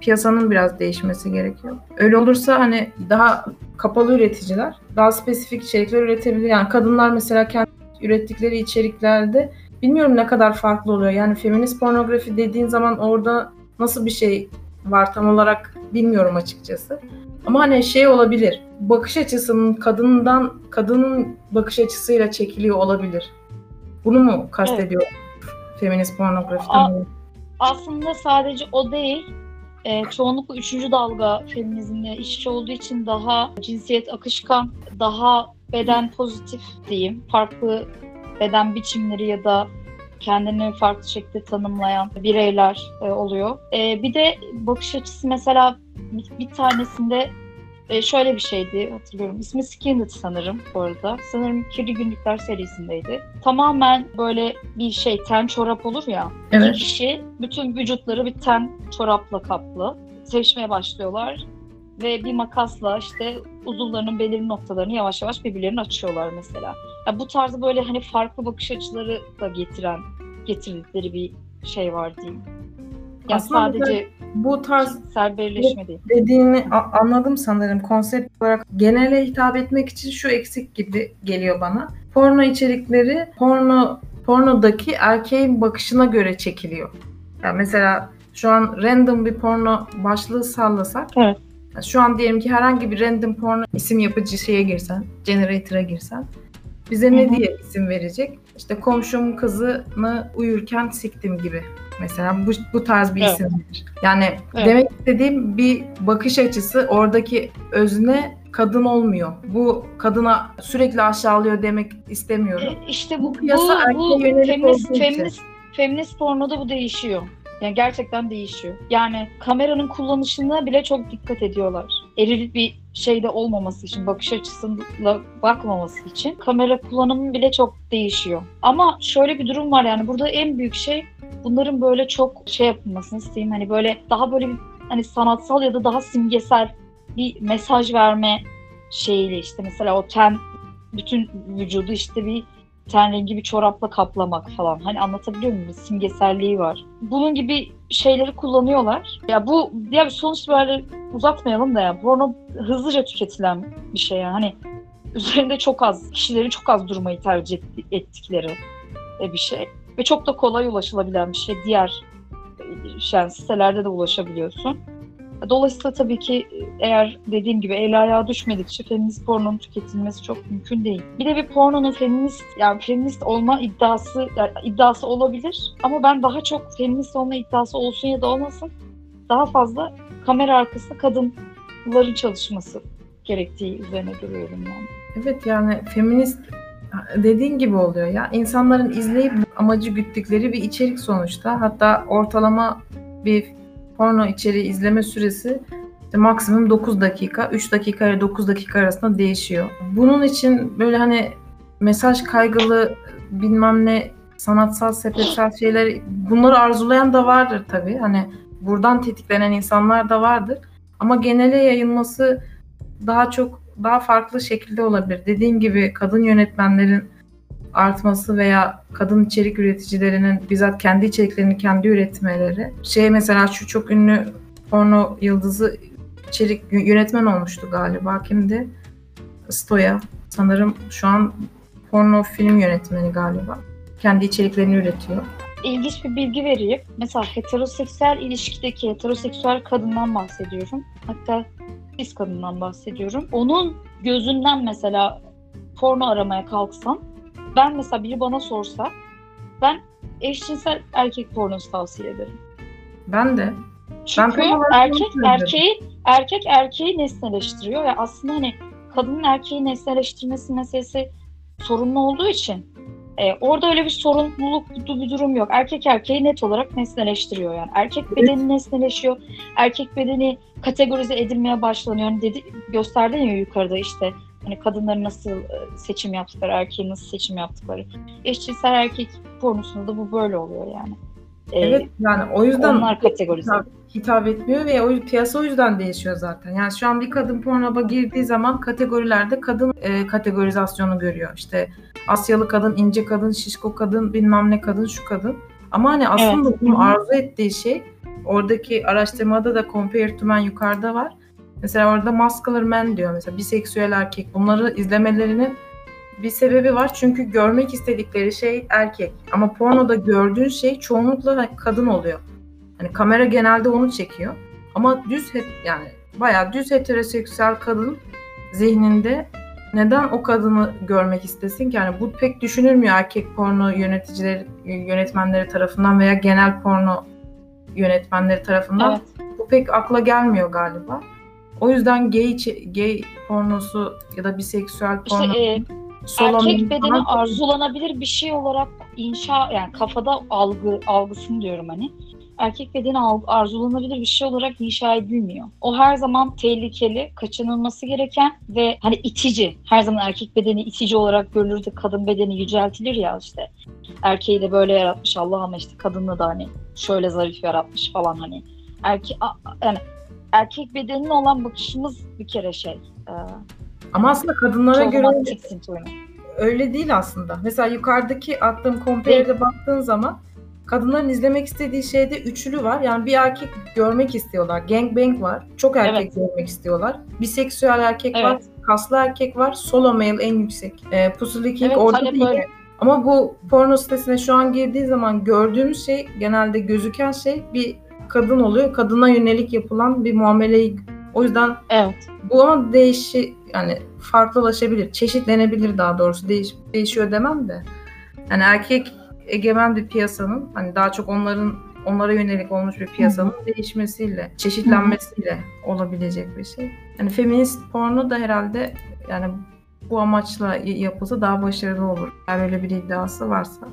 Piyasanın biraz değişmesi gerekiyor. Öyle olursa hani daha kapalı üreticiler daha spesifik içerikler üretebilir. Yani kadınlar mesela kendi ürettikleri içeriklerde bilmiyorum ne kadar farklı oluyor. Yani feminist pornografi dediğin zaman orada nasıl bir şey var tam olarak bilmiyorum açıkçası. Ama hani şey olabilir. Bakış açısının kadından kadının bakış açısıyla çekiliyor olabilir. Bunu mu kastediyor evet. feminist pornografiden? aslında sadece o değil. E, çoğunlukla üçüncü dalga feminizmle işçi olduğu için daha cinsiyet akışkan, daha beden pozitif diyeyim. Farklı beden biçimleri ya da kendini farklı şekilde tanımlayan bireyler e, oluyor. E, bir de bakış açısı mesela bir tanesinde e, şöyle bir şeydi hatırlıyorum. İsmi Skinned sanırım bu arada. Sanırım Kirli Günlükler serisindeydi. Tamamen böyle bir şey ten çorap olur ya. Evet. İki kişi bütün vücutları bir ten çorapla kaplı. Sevişmeye başlıyorlar ve bir makasla işte uzuvlarının belirli noktalarını yavaş yavaş birbirlerini açıyorlar mesela. Yani bu tarzı böyle hani farklı bakış açıları da getiren getirdikleri bir şey var diyeyim. Yani Aslında sadece bu tarz serbestleşme değil. Dediğini anladım sanırım. Konsept olarak genele hitap etmek için şu eksik gibi geliyor bana. Porno içerikleri porno pornodaki erkeğin bakışına göre çekiliyor. Yani mesela şu an random bir porno başlığı sallasak evet. Şu an diyelim ki herhangi bir random porno isim yapıcı şeye girsen, generator'a girsen bize ne Hı-hı. diye isim verecek? İşte komşum kızını uyurken siktim gibi. Mesela bu, bu tarz bir evet. isimdir. Yani evet. demek istediğim bir bakış açısı oradaki özne kadın olmuyor. Bu kadına sürekli aşağılıyor demek istemiyorum. E, işte bu, bu bu, bu feminist, feminist, feminist pornoda bu değişiyor. Yani gerçekten değişiyor. Yani kameranın kullanışına bile çok dikkat ediyorlar. Eril bir şeyde olmaması için, bakış açısıyla bakmaması için kamera kullanımı bile çok değişiyor. Ama şöyle bir durum var yani burada en büyük şey bunların böyle çok şey yapılmasını isteyeyim. Hani böyle daha böyle bir hani sanatsal ya da daha simgesel bir mesaj verme şeyiyle işte mesela o ten bütün vücudu işte bir ten rengi bir çorapla kaplamak falan. Hani anlatabiliyor muyum? Simgeselliği var. Bunun gibi şeyleri kullanıyorlar. Ya bu ya sonuç böyle uzatmayalım da ya. Porno hızlıca tüketilen bir şey yani. Hani üzerinde çok az, kişilerin çok az durmayı tercih ettikleri bir şey. Ve çok da kolay ulaşılabilen bir şey. Diğer yani sitelerde de ulaşabiliyorsun. Dolayısıyla tabii ki eğer dediğim gibi el ayağa düşmedikçe feminist pornonun tüketilmesi çok mümkün değil. Bir de bir pornonun feminist yani feminist olma iddiası yani iddiası olabilir ama ben daha çok feminist olma iddiası olsun ya da olmasın daha fazla kamera arkasında kadınların çalışması gerektiği üzerine duruyorum yani. Evet yani feminist dediğin gibi oluyor ya. İnsanların izleyip amacı güttükleri bir içerik sonuçta. Hatta ortalama bir porno içeriği izleme süresi işte maksimum 9 dakika, 3 dakika ile 9 dakika arasında değişiyor. Bunun için böyle hani mesaj kaygılı bilmem ne sanatsal sepetsel şeyler bunları arzulayan da vardır tabii. Hani buradan tetiklenen insanlar da vardır. Ama genele yayılması daha çok daha farklı şekilde olabilir. Dediğim gibi kadın yönetmenlerin artması veya kadın içerik üreticilerinin bizzat kendi içeriklerini kendi üretmeleri. Şey mesela şu çok ünlü porno yıldızı içerik yönetmen olmuştu galiba. Kimdi? Stoya. Sanırım şu an porno film yönetmeni galiba. Kendi içeriklerini üretiyor. İlginç bir bilgi vereyim. Mesela heteroseksüel ilişkideki heteroseksüel kadından bahsediyorum. Hatta biz kadından bahsediyorum. Onun gözünden mesela porno aramaya kalksam ben mesela biri bana sorsa ben eşcinsel erkek pornosu tavsiye ederim. Ben de. Çünkü olarak erkek erkeği erkek erkeği nesneleştiriyor ve aslında hani kadının erkeği nesneleştirmesi meselesi sorunlu olduğu için e, orada öyle bir sorumluluklu bir durum yok. Erkek erkeği net olarak nesneleştiriyor yani. Erkek bedeni nesneleşiyor. Erkek bedeni kategorize edilmeye başlanıyor. Yani dedi, gösterdin ya yukarıda işte hani kadınların nasıl e, seçim yaptıkları, erkeğin nasıl seçim yaptıkları. Eşcinsel erkek pornosunda da bu böyle oluyor yani. E, Evet yani o yüzden Onlar kategorize. hitap, hitap etmiyor ve o piyasa o yüzden değişiyor zaten. Yani şu an bir kadın pornoba girdiği zaman kategorilerde kadın e, kategorizasyonu görüyor. İşte Asyalı kadın, ince kadın, şişko kadın, bilmem ne kadın, şu kadın. Ama hani aslında Evet. bunun arzu ettiği şey oradaki araştırmada da compare to men yukarıda var. Mesela orada muscular men diyor mesela biseksüel erkek. Bunları izlemelerinin bir sebebi var çünkü görmek istedikleri şey erkek. Ama pornoda gördüğün şey çoğunlukla kadın oluyor. Hani kamera genelde onu çekiyor. Ama düz het yani bayağı düz heteroseksüel kadın zihninde neden o kadını görmek istesin ki? Yani bu pek düşünülmüyor erkek porno yöneticileri, yönetmenleri tarafından veya genel porno yönetmenleri tarafından. Evet. Bu pek akla gelmiyor galiba. O yüzden gay, gay pornosu ya da biseksüel İşte porno e, solo erkek bedeni falan- arzulanabilir bir şey olarak inşa yani kafada algı algısını diyorum hani. Erkek bedeni arzulanabilir bir şey olarak inşa edilmiyor. O her zaman tehlikeli, kaçınılması gereken ve hani itici. Her zaman erkek bedeni itici olarak görülür de kadın bedeni yüceltilir ya işte. Erkeği de böyle yaratmış Allah ama işte kadını da hani şöyle zarif yaratmış falan hani. Erke yani erkek bedenine olan bakışımız bir kere şey. E, Ama aslında kadınlara göre öyle değil aslında. Mesela yukarıdaki attığım compare'de baktığın zaman kadınların izlemek istediği şeyde üçlü var. Yani bir erkek görmek istiyorlar. Gangbang var. Çok erkek görmek istiyorlar. Biseksüel erkek var. Evet. Kaslı erkek var. Solo male en yüksek. E, Pussy King Evet, orada değil. öyle. Ama bu porno sitesine şu an girdiği zaman gördüğümüz şey genelde gözüken şey bir kadın oluyor. Kadına yönelik yapılan bir muameleyi o yüzden Evet. bu ama değişi yani farklılaşabilir. Çeşitlenebilir daha doğrusu. Değiş, değişiyor demem de. Yani erkek egemen bir piyasanın hani daha çok onların onlara yönelik olmuş bir piyasanın değişmesiyle, çeşitlenmesiyle olabilecek bir şey. Yani feminist porno da herhalde yani bu amaçla yapılsa daha başarılı olur. Eğer öyle bir iddiası varsa.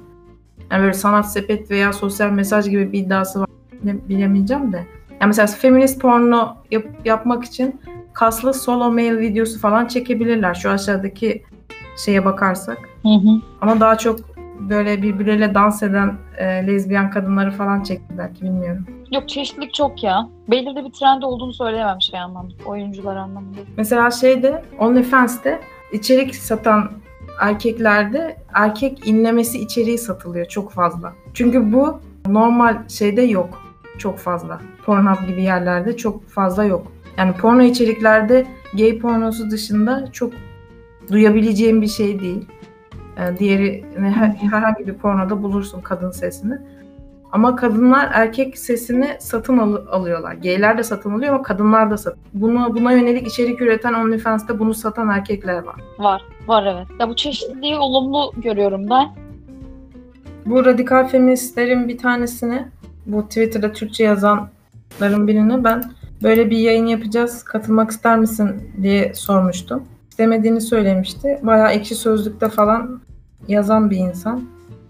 Yani böyle sanat sepet veya sosyal mesaj gibi bir iddiası var bilemeyeceğim de. Yani mesela feminist porno yap- yapmak için kaslı solo male videosu falan çekebilirler. Şu aşağıdaki şeye bakarsak. Hı hı. Ama daha çok böyle birbirleriyle dans eden e, lezbiyen kadınları falan çekti belki bilmiyorum. Yok çeşitlilik çok ya. Belirli bir trend olduğunu söyleyemem şey anlamda. Oyuncular anlamında. Mesela şeyde OnlyFans'te içerik satan erkeklerde erkek inlemesi içeriği satılıyor çok fazla. Çünkü bu normal şeyde yok çok fazla. Pornhub gibi yerlerde çok fazla yok. Yani porno içeriklerde gay pornosu dışında çok duyabileceğim bir şey değil. Ee, diğeri her- herhangi bir pornoda bulursun kadın sesini. Ama kadınlar erkek sesini satın al- alıyorlar. Gayler de satın alıyor ama kadınlar da satın. Buna, buna yönelik içerik üreten OnlyFans'te bunu satan erkekler var. Var. Var evet. Ya bu çeşitliliği olumlu görüyorum ben. Bu radikal feministlerin bir tanesini, bu Twitter'da Türkçe yazanların birini ben böyle bir yayın yapacağız, katılmak ister misin diye sormuştum. İstemediğini söylemişti. Bayağı ekşi sözlükte falan yazan bir insan.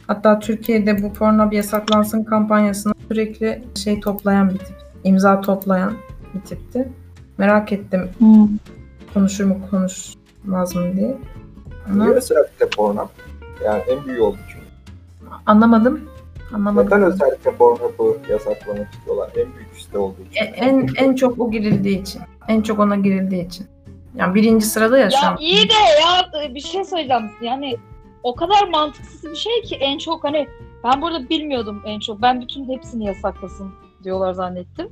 Hatta Türkiye'de bu porno bir yasaklansın kampanyasına sürekli şey toplayan bir tip. imza toplayan bir tipti. Merak ettim konuşur mu konuşmaz mı diye. Ama Niye özellikle Pornhub? Yani en büyüğü oldu çünkü. anlamadım. Anlamadım. Neden özellikle Pornhub'ı yasaklamak istiyorlar? En büyük site olduğu için. E- en en çok o girildiği için. En çok ona girildiği için. Yani birinci sırada ya, şu Ya an. iyi de ya bir şey söyleyeceğim. Yani o kadar mantıksız bir şey ki en çok hani ben burada bilmiyordum en çok. Ben bütün hepsini yasaklasın diyorlar zannettim.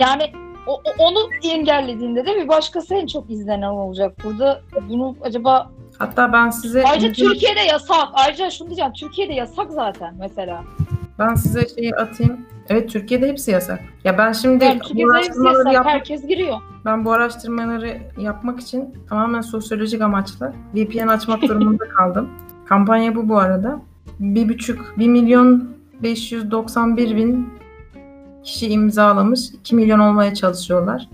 Yani o, onu engellediğinde de bir başkası en çok izlenen olacak. Burada bunu acaba Hatta ben size ayrıca Türkiye'de yasak. Ayrıca şunu diyeceğim. Türkiye'de yasak zaten mesela. Ben size şeyi atayım. Evet Türkiye'de hepsi yasak. Ya ben şimdi Yani bu araştırmaları yasak. yap- Herkes giriyor. ben bu araştırmaları yapmak için tamamen sosyolojik amaçla VPN açmak *laughs* durumunda kaldım. Kampanya bu bu arada. Bir buçuk, 1 milyon 591 bin kişi imzalamış. 2 milyon olmaya çalışıyorlar.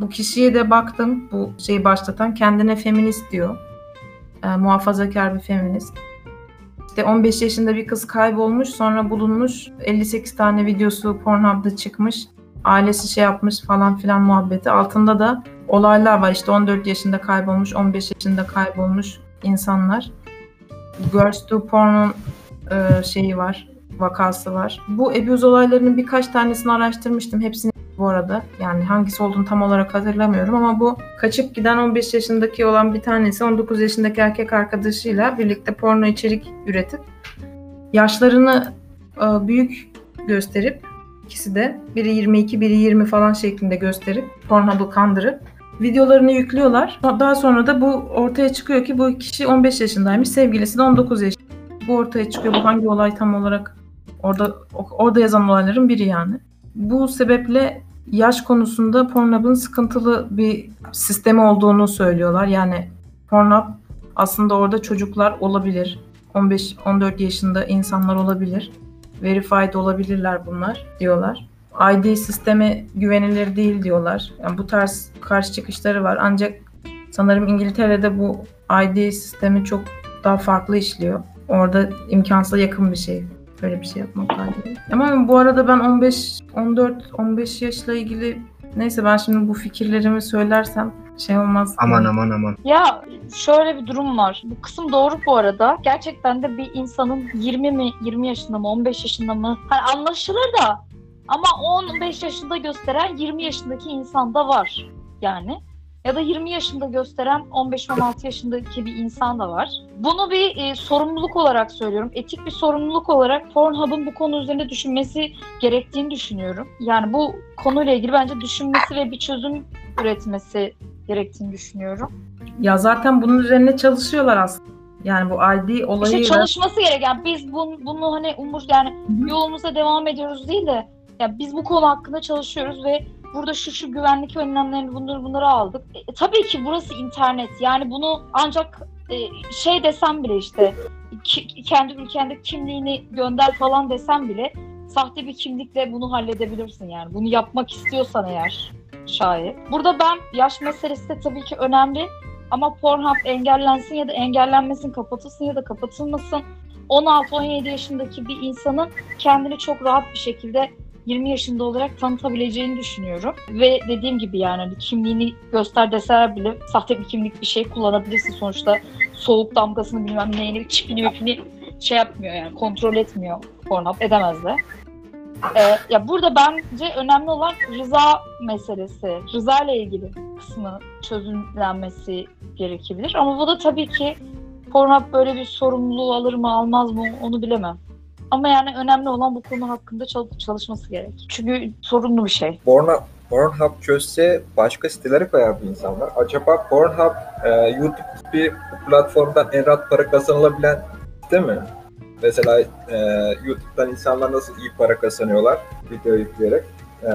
Bu kişiye de baktım. Bu şeyi başlatan kendine feminist diyor. Ee, muhafazakar bir feminist. İşte 15 yaşında bir kız kaybolmuş sonra bulunmuş. 58 tane videosu Pornhub'da çıkmış. Ailesi şey yapmış falan filan muhabbeti. Altında da olaylar var. İşte 14 yaşında kaybolmuş, 15 yaşında kaybolmuş insanlar. Girls to Porn'un e, şeyi var, vakası var. Bu abuse olaylarının birkaç tanesini araştırmıştım. Hepsini bu arada. Yani hangisi olduğunu tam olarak hatırlamıyorum ama bu kaçıp giden 15 yaşındaki olan bir tanesi 19 yaşındaki erkek arkadaşıyla birlikte porno içerik üretip yaşlarını e, büyük gösterip ikisi de biri 22 biri 20 falan şeklinde gösterip Pornhub'u kandırıp videolarını yüklüyorlar. Daha sonra da bu ortaya çıkıyor ki bu kişi 15 yaşındaymış, sevgilisi de 19 yaşında. Bu ortaya çıkıyor. Bu hangi olay tam olarak orada orada yazan olayların biri yani. Bu sebeple yaş konusunda Pornhub'ın sıkıntılı bir sistemi olduğunu söylüyorlar. Yani Pornhub aslında orada çocuklar olabilir. 15-14 yaşında insanlar olabilir. Verified olabilirler bunlar diyorlar. ID sistemi güvenilir değil diyorlar. Yani bu tarz karşı çıkışları var. Ancak sanırım İngiltere'de bu ID sistemi çok daha farklı işliyor. Orada imkansıza yakın bir şey. Böyle bir şey yapmak galiba. Ama bu arada ben 15, 14, 15 yaşla ilgili neyse ben şimdi bu fikirlerimi söylersem şey olmaz. Aman aman aman. Ya şöyle bir durum var. Bu kısım doğru bu arada. Gerçekten de bir insanın 20 mi 20 yaşında mı 15 yaşında mı hani anlaşılır da ama 15 yaşında gösteren 20 yaşındaki insan da var yani. Ya da 20 yaşında gösteren 15-16 yaşındaki bir insan da var. Bunu bir e, sorumluluk olarak söylüyorum. Etik bir sorumluluk olarak Pornhub'ın bu konu üzerinde düşünmesi gerektiğini düşünüyorum. Yani bu konuyla ilgili bence düşünmesi ve bir çözüm üretmesi gerektiğini düşünüyorum. Ya zaten bunun üzerine çalışıyorlar aslında. Yani bu ID olayı İşte çalışması gereken biz bunu, bunu hani umur yani yolumuza devam ediyoruz değil de ya biz bu konu hakkında çalışıyoruz ve burada şu şu güvenlik önlemlerini bunları bunları aldık. E, tabii ki burası internet. Yani bunu ancak e, şey desem bile işte ki- kendi ülkende kimliğini gönder falan desem bile sahte bir kimlikle bunu halledebilirsin yani. Bunu yapmak istiyorsan eğer şayet. Burada ben yaş meselesi de tabii ki önemli ama Pornhub engellensin ya da engellenmesin, kapatılsın ya da kapatılmasın. 16-17 yaşındaki bir insanın kendini çok rahat bir şekilde 20 yaşında olarak tanıtabileceğini düşünüyorum. Ve dediğim gibi yani hani kimliğini göster deseler bile sahte bir kimlik bir şey kullanabilirsin sonuçta. Soğuk damgasını bilmem neyini, çipini mipini şey yapmıyor yani kontrol etmiyor Pornhub edemez de. Ee, ya burada bence önemli olan rıza meselesi. Rıza ile ilgili kısmı çözümlenmesi gerekebilir. Ama bu da tabii ki Pornhub böyle bir sorumluluğu alır mı almaz mı onu bilemem. Ama yani önemli olan bu konu hakkında çal- çalışması gerek. Çünkü sorunlu bir şey. Pornhub, Pornhub çözse başka sitelere koyar bu insanlar. Acaba Pornhub e, YouTube gibi platformdan en rahat para kazanılabilen site mi? Mesela e, YouTube'dan insanlar nasıl iyi para kazanıyorlar video yükleyerek. E,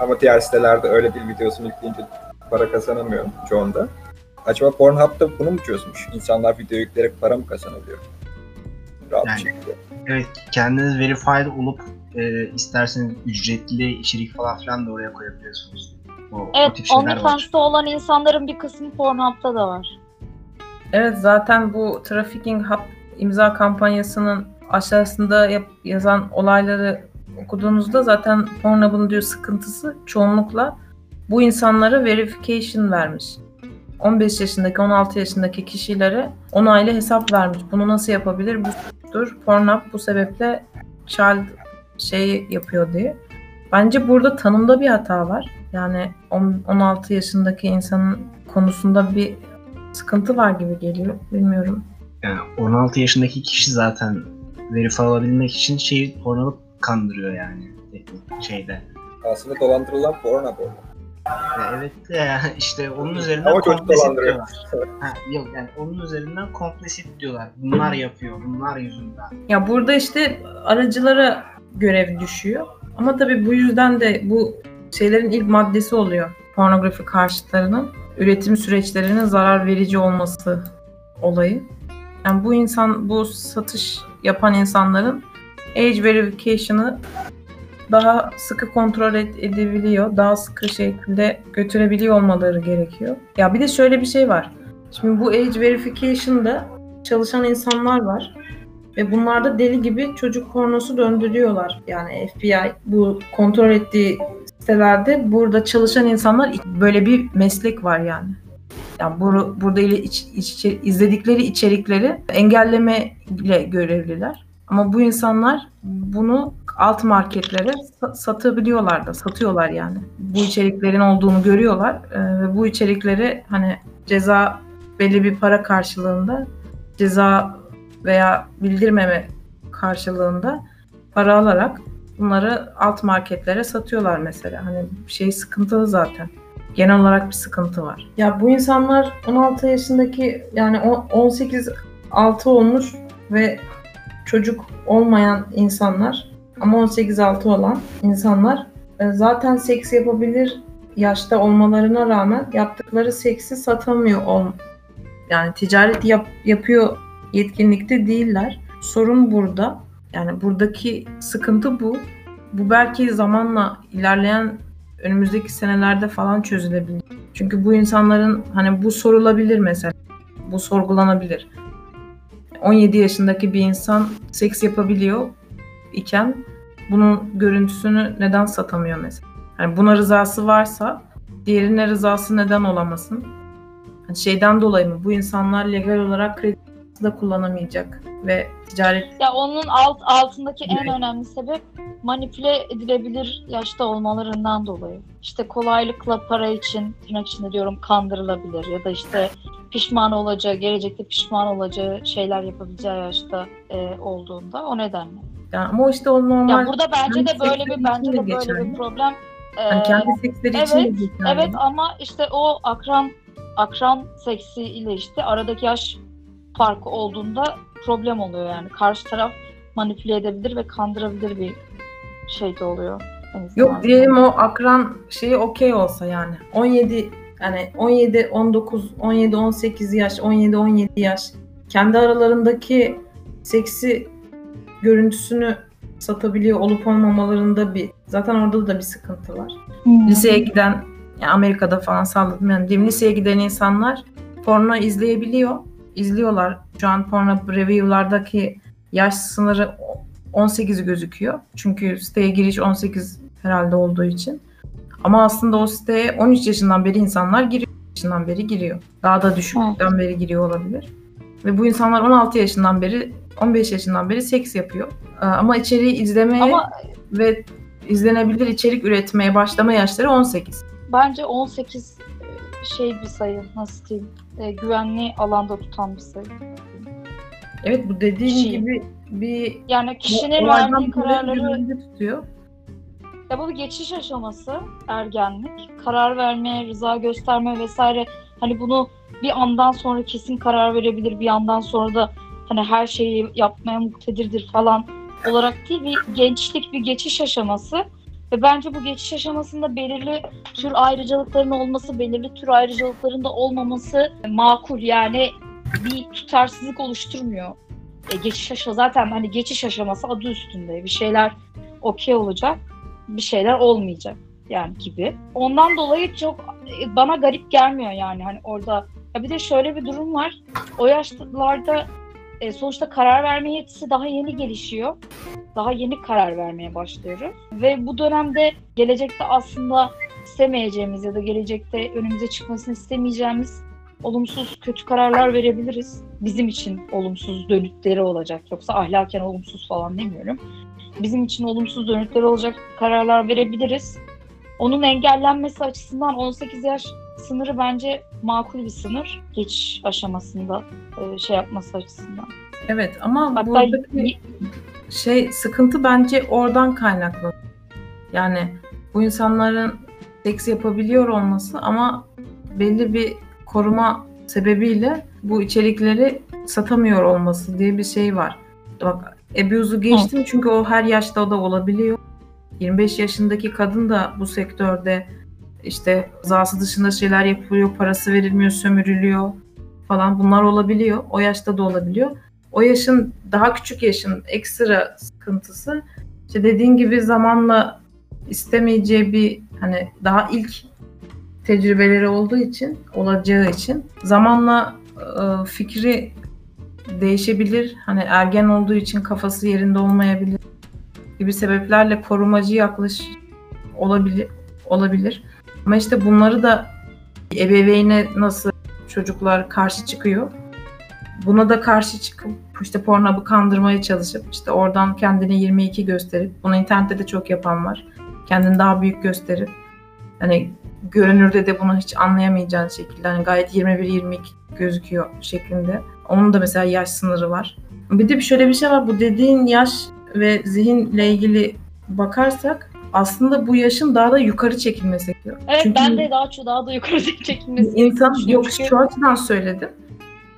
ama diğer sitelerde öyle değil videosunu yükleyince para kazanamıyor çoğunda. Acaba Pornhub da bunu mu çözmüş? İnsanlar video yükleyerek para mı kazanabiliyor? Rahat Yani- şekilde. Evet kendiniz verified olup e, isterseniz ücretli içerik falan filan da oraya koyabiliyorsunuz. O, Evet. OnlyFans'ta olan insanların bir kısmı Pornhub'da da var. Evet zaten bu Trafficking Hub imza kampanyasının aşağısında yap- yazan olayları okuduğunuzda zaten Pornhub'un diyor sıkıntısı çoğunlukla bu insanlara verification vermiş. 15 yaşındaki 16 yaşındaki kişilere onaylı hesap vermiş. Bunu nasıl yapabilir? Bu suçtur. Pornhub bu sebeple child şey yapıyor diye. Bence burada tanımda bir hata var. Yani on- 16 yaşındaki insanın konusunda bir sıkıntı var gibi geliyor. Bilmiyorum. Yani 16 yaşındaki kişi zaten verified olabilmek için şeyi Pornhub kandırıyor yani teknik şeyde. Aslında dolandırılan Pornhub orada. Ya evet de ya *laughs* işte onun üzerinden Ama komplesit diyorlar. Ha, yok yani onun üzerinden komplesit diyorlar. Bunlar yapıyor, bunlar yüzünden. Ya burada işte aracılara görev düşüyor. Ama tabii bu yüzden de bu şeylerin ilk maddesi oluyor. Pornografi karşıtlarının üretim süreçlerinin zarar verici olması olayı. Yani bu insan, bu satış yapan insanların age verification'ı daha sıkı kontrol ed- edebiliyor, daha sıkı şekilde götürebiliyor olmaları gerekiyor. Ya bir de şöyle bir şey var. Şimdi bu age verification'da çalışan insanlar var. Ve bunlarda deli gibi çocuk pornosu döndürüyorlar. Yani FBI bu kontrol ettiği sitelerde burada çalışan insanlar böyle bir meslek var yani. Yani bur- burada ile iç, iç- izledikleri içerikleri engelleme ile görevliler. Ama bu insanlar bunu alt marketlere sa- satabiliyorlar da, satıyorlar yani. Bu içeriklerin olduğunu görüyorlar Ee, ve bu içerikleri hani ceza belli bir para karşılığında ceza veya bildirmeme karşılığında para alarak bunları alt marketlere satıyorlar mesela. Hani şey sıkıntılı zaten. Genel olarak bir sıkıntı var. Ya bu insanlar 16 yaşındaki yani o- 18 altı olmuş ve çocuk olmayan insanlar ama 18 altı olan insanlar e, zaten seks yapabilir yaşta olmalarına rağmen yaptıkları seksi satamıyor ol yani ticaret yap, yapıyor yetkinlikte değiller. Sorun burada. Yani buradaki sıkıntı bu. Bu belki zamanla ilerleyen önümüzdeki senelerde falan çözülebilir. Çünkü bu insanların hani bu sorulabilir mesela. Bu sorgulanabilir. 17 yaşındaki bir insan seks yapabiliyor iken bunun görüntüsünü neden satamıyor mesela? Yani buna rızası varsa diğerine rızası neden olamasın? Hani şeyden dolayı mı? Bu insanlar legal olarak kredi da kullanamayacak ve ticaret Ya onun alt altındaki en Evet. önemli sebep manipüle edilebilir yaşta olmalarından dolayı. İşte kolaylıkla para için tırnak içinde diyorum kandırılabilir ya da işte pişman olacağı, gelecekte pişman olacağı şeyler yapabileceği yaşta e, olduğunda o nedenle. Yani ama işte o normal Ya burada bence de böyle bir bence için de de böyle geçerli. bir problem. hani e, kendi seksleri için de evet, geçerli. Evet ama işte o akran akran seksi ile işte aradaki yaş farkı olduğunda problem oluyor yani. Karşı taraf manipüle edebilir ve kandırabilir bir şey de oluyor. Yok diyelim o akran şeyi okey olsa yani. 17 yani 17 19 17 18 yaş 17 17 yaş kendi aralarındaki seksi görüntüsünü satabiliyor olup olmamalarında bir zaten orada da bir sıkıntı var. Hmm. Liseye giden yani Amerika'da falan salladım yani diyeyim liseye giden insanlar porno izleyebiliyor. izliyorlar. Şu an porno review'lardaki yaş sınırı 18 gözüküyor. Çünkü siteye giriş 18 herhalde olduğu için. Ama aslında o siteye 13 yaşından beri insanlar giriyor. yaşından beri giriyor. Daha da düşükten beri giriyor olabilir. Ve bu insanlar 16 yaşından beri 15 yaşından beri seks yapıyor. Ee, Ama içeriği izlemeye Ama ve izlenebilir içerik üretmeye başlama yaşları 18. bence 18 şey bir sayı nasıl diyeyim e, güvenli alanda tutan bir sayı. Evet bu dediğin Şey- gibi bir Yani kişinin verdiği kararları tutuyor. Ya bu bir geçiş aşaması ergenlik. Karar verme, rıza gösterme vesaire. Hani bunu bir andan sonra kesin karar verebilir. Bir andan sonra da hani her şeyi yapmaya muktedirdir falan olarak değil. Bir gençlik, bir geçiş aşaması. Ve bence bu geçiş aşamasında belirli tür ayrıcalıkların olması, belirli tür ayrıcalıkların da olmaması makul. Yani bir tutarsızlık oluşturmuyor. E, geçiş aşaması zaten hani geçiş aşaması adı üstünde. Bir şeyler okey olacak bir şeyler olmayacak yani gibi. Ondan dolayı çok e, bana garip gelmiyor yani hani orada. Ya bir de şöyle bir durum var. O yaşlarda e, sonuçta karar verme yetisi daha yeni gelişiyor. Daha yeni karar vermeye başlıyoruz. Ve bu dönemde gelecekte aslında istemeyeceğimiz ya da gelecekte önümüze çıkmasını istemeyeceğimiz olumsuz kötü kararlar verebiliriz. Bizim için olumsuz dönütleri olacak. Yoksa ahlaken olumsuz falan demiyorum bizim için olumsuz dönütleri olacak kararlar verebiliriz. Onun engellenmesi açısından 18 yaş sınırı bence makul bir sınır. Geçiş aşamasında e, şey yapması açısından. Evet ama Hatta buradaki şey sıkıntı bence oradan kaynaklı. Yani bu insanların seks yapabiliyor olması ama belli bir koruma sebebiyle bu içerikleri satamıyor olması diye bir şey var. Bak Abuse'u geçtim çünkü o her yaşta da olabiliyor. 25 yaşındaki kadın da bu sektörde işte rızası dışında şeyler yapılıyor, parası verilmiyor, sömürülüyor falan bunlar olabiliyor. O yaşta da olabiliyor. O yaşın daha küçük yaşın ekstra sıkıntısı işte dediğin gibi zamanla istemeyeceği bir hani daha ilk tecrübeleri olduğu için, olacağı için zamanla e, fikri değişebilir. Hani ergen olduğu için kafası yerinde olmayabilir gibi sebeplerle korumacı yaklaş olabilir olabilir. Ama işte bunları da ebeveyne nasıl çocuklar karşı çıkıyor. Buna da karşı çıkıp işte Pornhub'ı kandırmaya çalışıp işte oradan kendini 22 gösterip bunu internette de çok yapan var. Kendini daha büyük gösterip hani görünürde de bunu hiç anlayamayacağın şekilde hani gayet 21-22 gözüküyor şeklinde. Onun da mesela yaş sınırı var. Bir de şöyle bir şey var. Bu dediğin yaş ve zihinle ilgili bakarsak aslında bu yaşın daha da yukarı çekilmesi gerekiyor. Evet Çünkü ben de daha çok daha da yukarı *laughs* çekilmesi insan yok Çünkü- şu açıdan söyledim.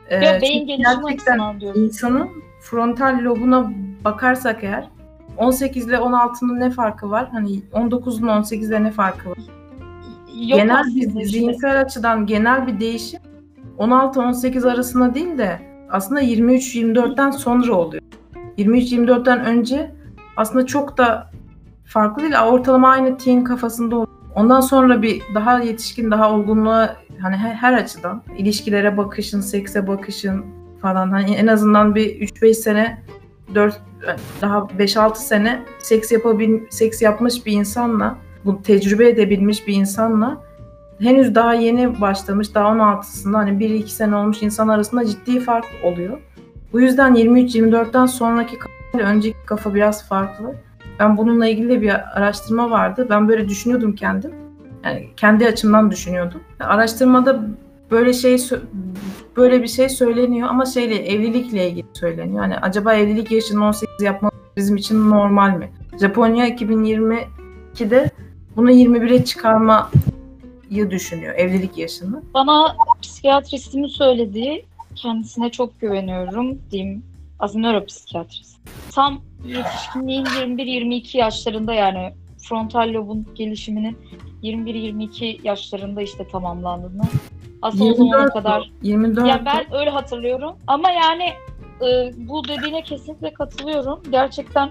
Ee, Yok beyin gelişimi açısından diyorum. insanın frontal lobuna bakarsak eğer 18 ile 16'nın ne farkı var? Hani 19'un 18 ile ne farkı var? Yok genel bir işte. zihinsel açıdan genel bir değişim 16-18 arasında değil de aslında 23-24'ten sonra oluyor. 23-24'ten önce aslında çok da farklı değil. Ortalama aynı teen kafasında. Ondan sonra bir daha yetişkin, daha olgunluğa hani her, her açıdan ilişkilere bakışın, sekse bakışın falan hani en azından bir 3-5 sene 4 daha 5-6 sene seks yapabil seks yapmış bir insanla bu tecrübe edebilmiş bir insanla henüz daha yeni başlamış daha 16'sında hani 1-2 sene olmuş insan arasında ciddi fark oluyor. Bu yüzden 23-24'ten sonraki kafa önceki kafa biraz farklı. Ben bununla ilgili de bir araştırma vardı. Ben böyle düşünüyordum kendim. Yani kendi açımdan düşünüyordum. Araştırmada böyle şey böyle bir şey söyleniyor ama şeyle evlilikle ilgili söyleniyor. Yani acaba evlilik yaşını 18 yapmak bizim için normal mi? Japonya 2022'de bunu 21'e çıkarmayı düşünüyor evlilik yaşını. Bana psikiyatristimin söylediği kendisine çok güveniyorum diyeyim. Aslında nöropsikiyatrist. Tam yetişkinliğin 21-22 yaşlarında yani frontal lobun gelişiminin 21-22 yaşlarında işte tamamlandığını. Aslında o zamana 24 kadar 24 Ya ben öyle hatırlıyorum. Ama yani e, bu dediğine kesinlikle katılıyorum. Gerçekten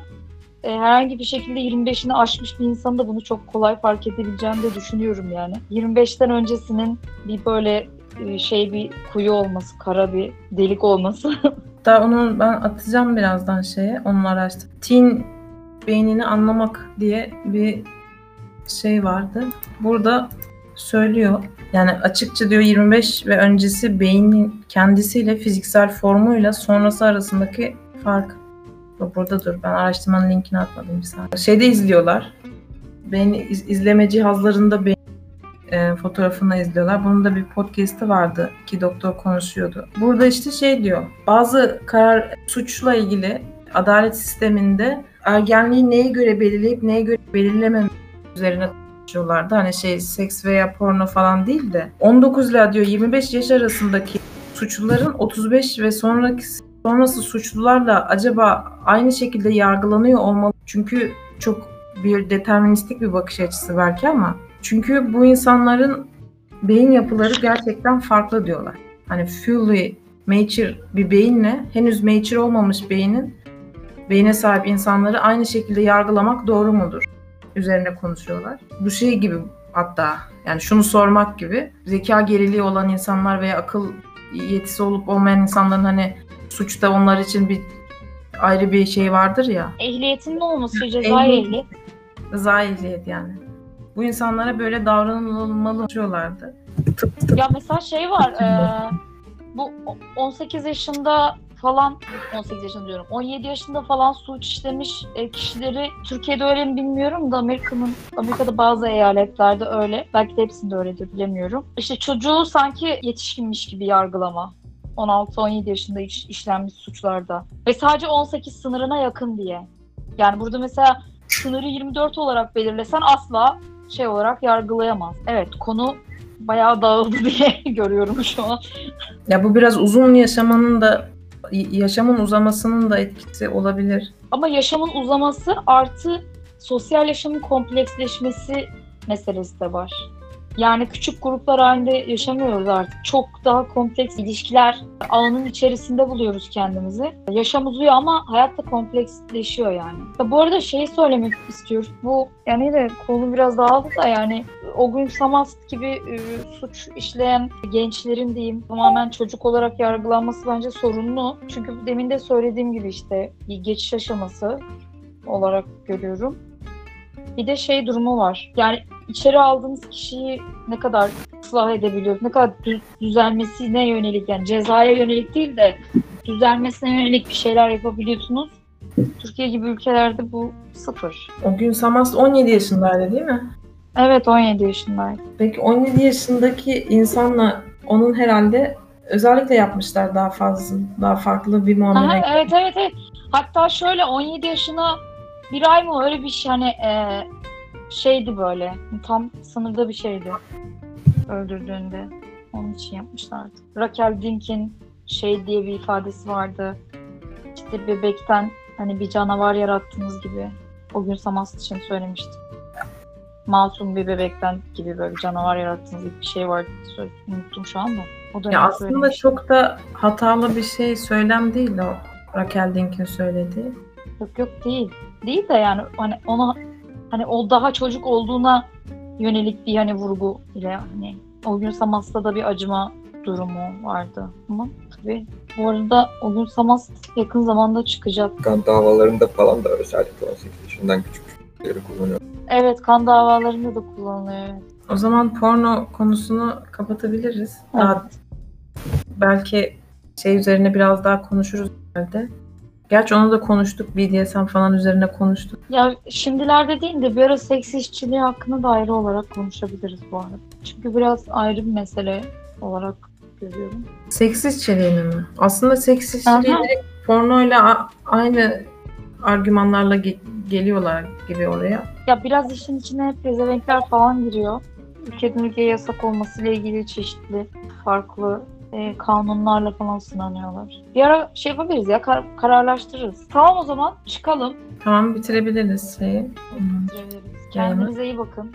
e, herhangi bir şekilde 25'ini aşmış bir insan da bunu çok kolay fark edebileceğini de düşünüyorum yani. 25'ten öncesinin bir böyle e, şey bir kuyu olması, kara bir delik olması. *laughs* Hatta onu ben atacağım birazdan şeye. Onun araştır. Teen beynini anlamak diye bir şey vardı. Burada söylüyor. Yani açıkça diyor 25 ve öncesi beynin kendisiyle fiziksel formuyla sonrası arasındaki fark. Burada dur. Ben araştırmanın linkini atmadım bir saniye. Şeyde izliyorlar. Beyin iz- izleme cihazlarında beyin e, fotoğrafını izliyorlar. Bunun da bir podcast'i vardı. İki doktor konuşuyordu. Burada işte şey diyor. Bazı karar suçla ilgili adalet sisteminde ergenliği neye göre belirleyip neye göre belirlemem üzerine konuşuyorlardı. Hani şey seks veya porno falan değil de 19 ile diyor 25 yaş arasındaki suçluların 35 ve sonraki sonrası suçlularla acaba aynı şekilde yargılanıyor olmalı. Çünkü çok bir deterministik bir bakış açısı belki ama çünkü bu insanların beyin yapıları gerçekten farklı diyorlar. Hani fully mature bir beyinle henüz mature olmamış beynin beyne sahip insanları aynı şekilde yargılamak doğru mudur? Üzerine konuşuyorlar. Bu şey gibi hatta yani şunu sormak gibi zeka geriliği olan insanlar veya akıl yetisi olup olmayan insanların hani suçta onlar için bir ayrı bir şey vardır ya. Ehliyetinin olması, ceza Ehliyet. Rıza ehliyet yani. Bu insanlara böyle davranılmalı diyorlardı. Ya mesela şey var. e, bu 18 yaşında falan 18 yaşında diyorum. 17 yaşında falan suç işlemiş e, kişileri Türkiye'de öyle mi bilmiyorum da Amerika'nın Amerika'da bazı eyaletlerde öyle. Belki de hepsinde öyledir bilemiyorum. İşte çocuğu sanki yetişkinmiş gibi yargılama. 16-17 yaşında iş, işlenmiş suçlarda. Ve sadece 18 sınırına yakın diye. Yani burada mesela sınırı 24 olarak belirlesen asla şey olarak yargılayamaz. Evet konu bayağı dağıldı *laughs* diye görüyorum şu an. Ya bu biraz uzun yaşamanın da yaşamın uzamasının da etkisi olabilir. Ama yaşamın uzaması artı sosyal yaşamın kompleksleşmesi meselesi de var. Yani küçük gruplar halinde yaşamıyoruz artık. Çok daha kompleks ilişkiler alanın içerisinde buluyoruz kendimizi. Yaşam uzuyor ama hayat da kompleksleşiyor yani. Ya bu arada şeyi söylemek istiyorum. Bu yani de konu biraz dağıldı da yani o gün Samast gibi e, suç işleyen gençlerin diyeyim tamamen çocuk olarak yargılanması bence sorunlu. Çünkü demin de söylediğim gibi işte geçiş aşaması olarak görüyorum. Bir de şey durumu var. Yani içeri aldığınız kişiyi ne kadar ıslah edebiliyoruz, ne kadar dü- düzelmesine yönelik yani cezaya yönelik değil de düzelmesine yönelik bir şeyler yapabiliyorsunuz. Türkiye gibi ülkelerde bu sıfır. O gün Samas 17 yaşındaydı değil mi? Evet 17 yaşındaydı. Peki 17 yaşındaki insanla onun herhalde özellikle yapmışlar daha fazla, daha farklı bir Aha, muamele. evet evet evet. Hatta şöyle 17 yaşına bir ay mı öyle bir şey hani e, şeydi böyle. Tam sınırda bir şeydi. Öldürdüğünde. Onun için yapmışlardı. Raquel Dink'in şey diye bir ifadesi vardı. İşte bebekten hani bir canavar yarattığınız gibi. O gün Samast için söylemiştim. Masum bir bebekten gibi böyle bir canavar yarattığınız gibi bir şey vardı. Söz- Unuttum şu anda. O dönem Ya aslında söylemiştim. çok da hatalı bir şey söylem değil o Raquel Dink'in söylediği. Yok yok değil. Değil de yani hani ona hani o daha çocuk olduğuna yönelik bir hani vurgu ile hani o gün Samas'ta da bir acıma durumu vardı. Ama tabii bu arada o gün Samas yakın zamanda çıkacak. Kan davalarında falan da özellikle 18 yaşından küçük çocukları kullanıyor. Evet kan davalarında da kullanılıyor. evet. O zaman porno konusunu kapatabiliriz. Daha belki şey üzerine biraz daha konuşuruz herhalde. Gerçi onu da konuştuk. BDSM falan üzerine konuştuk. Ya şimdilerde değil de bir ara seks işçiliği hakkında da ayrı olarak konuşabiliriz bu arada. Çünkü biraz ayrı bir mesele olarak görüyorum. Seksist içeriğini mi? Aslında seks içeriği Aha. direkt pornoyla aynı argümanlarla ge- geliyorlar gibi oraya. Ya biraz işin içine pezevenkler falan giriyor. Ülkeden ülkeye yasak olmasıyla ilgili çeşitli farklı e, kanunlarla falan sınanıyorlar. Bir ara şey yapabiliriz ya kar- kararlaştırırız. Tamam o zaman çıkalım. Tamam bitirebiliriz şeyi. Bitirebiliriz. Kendinize iyi bakın.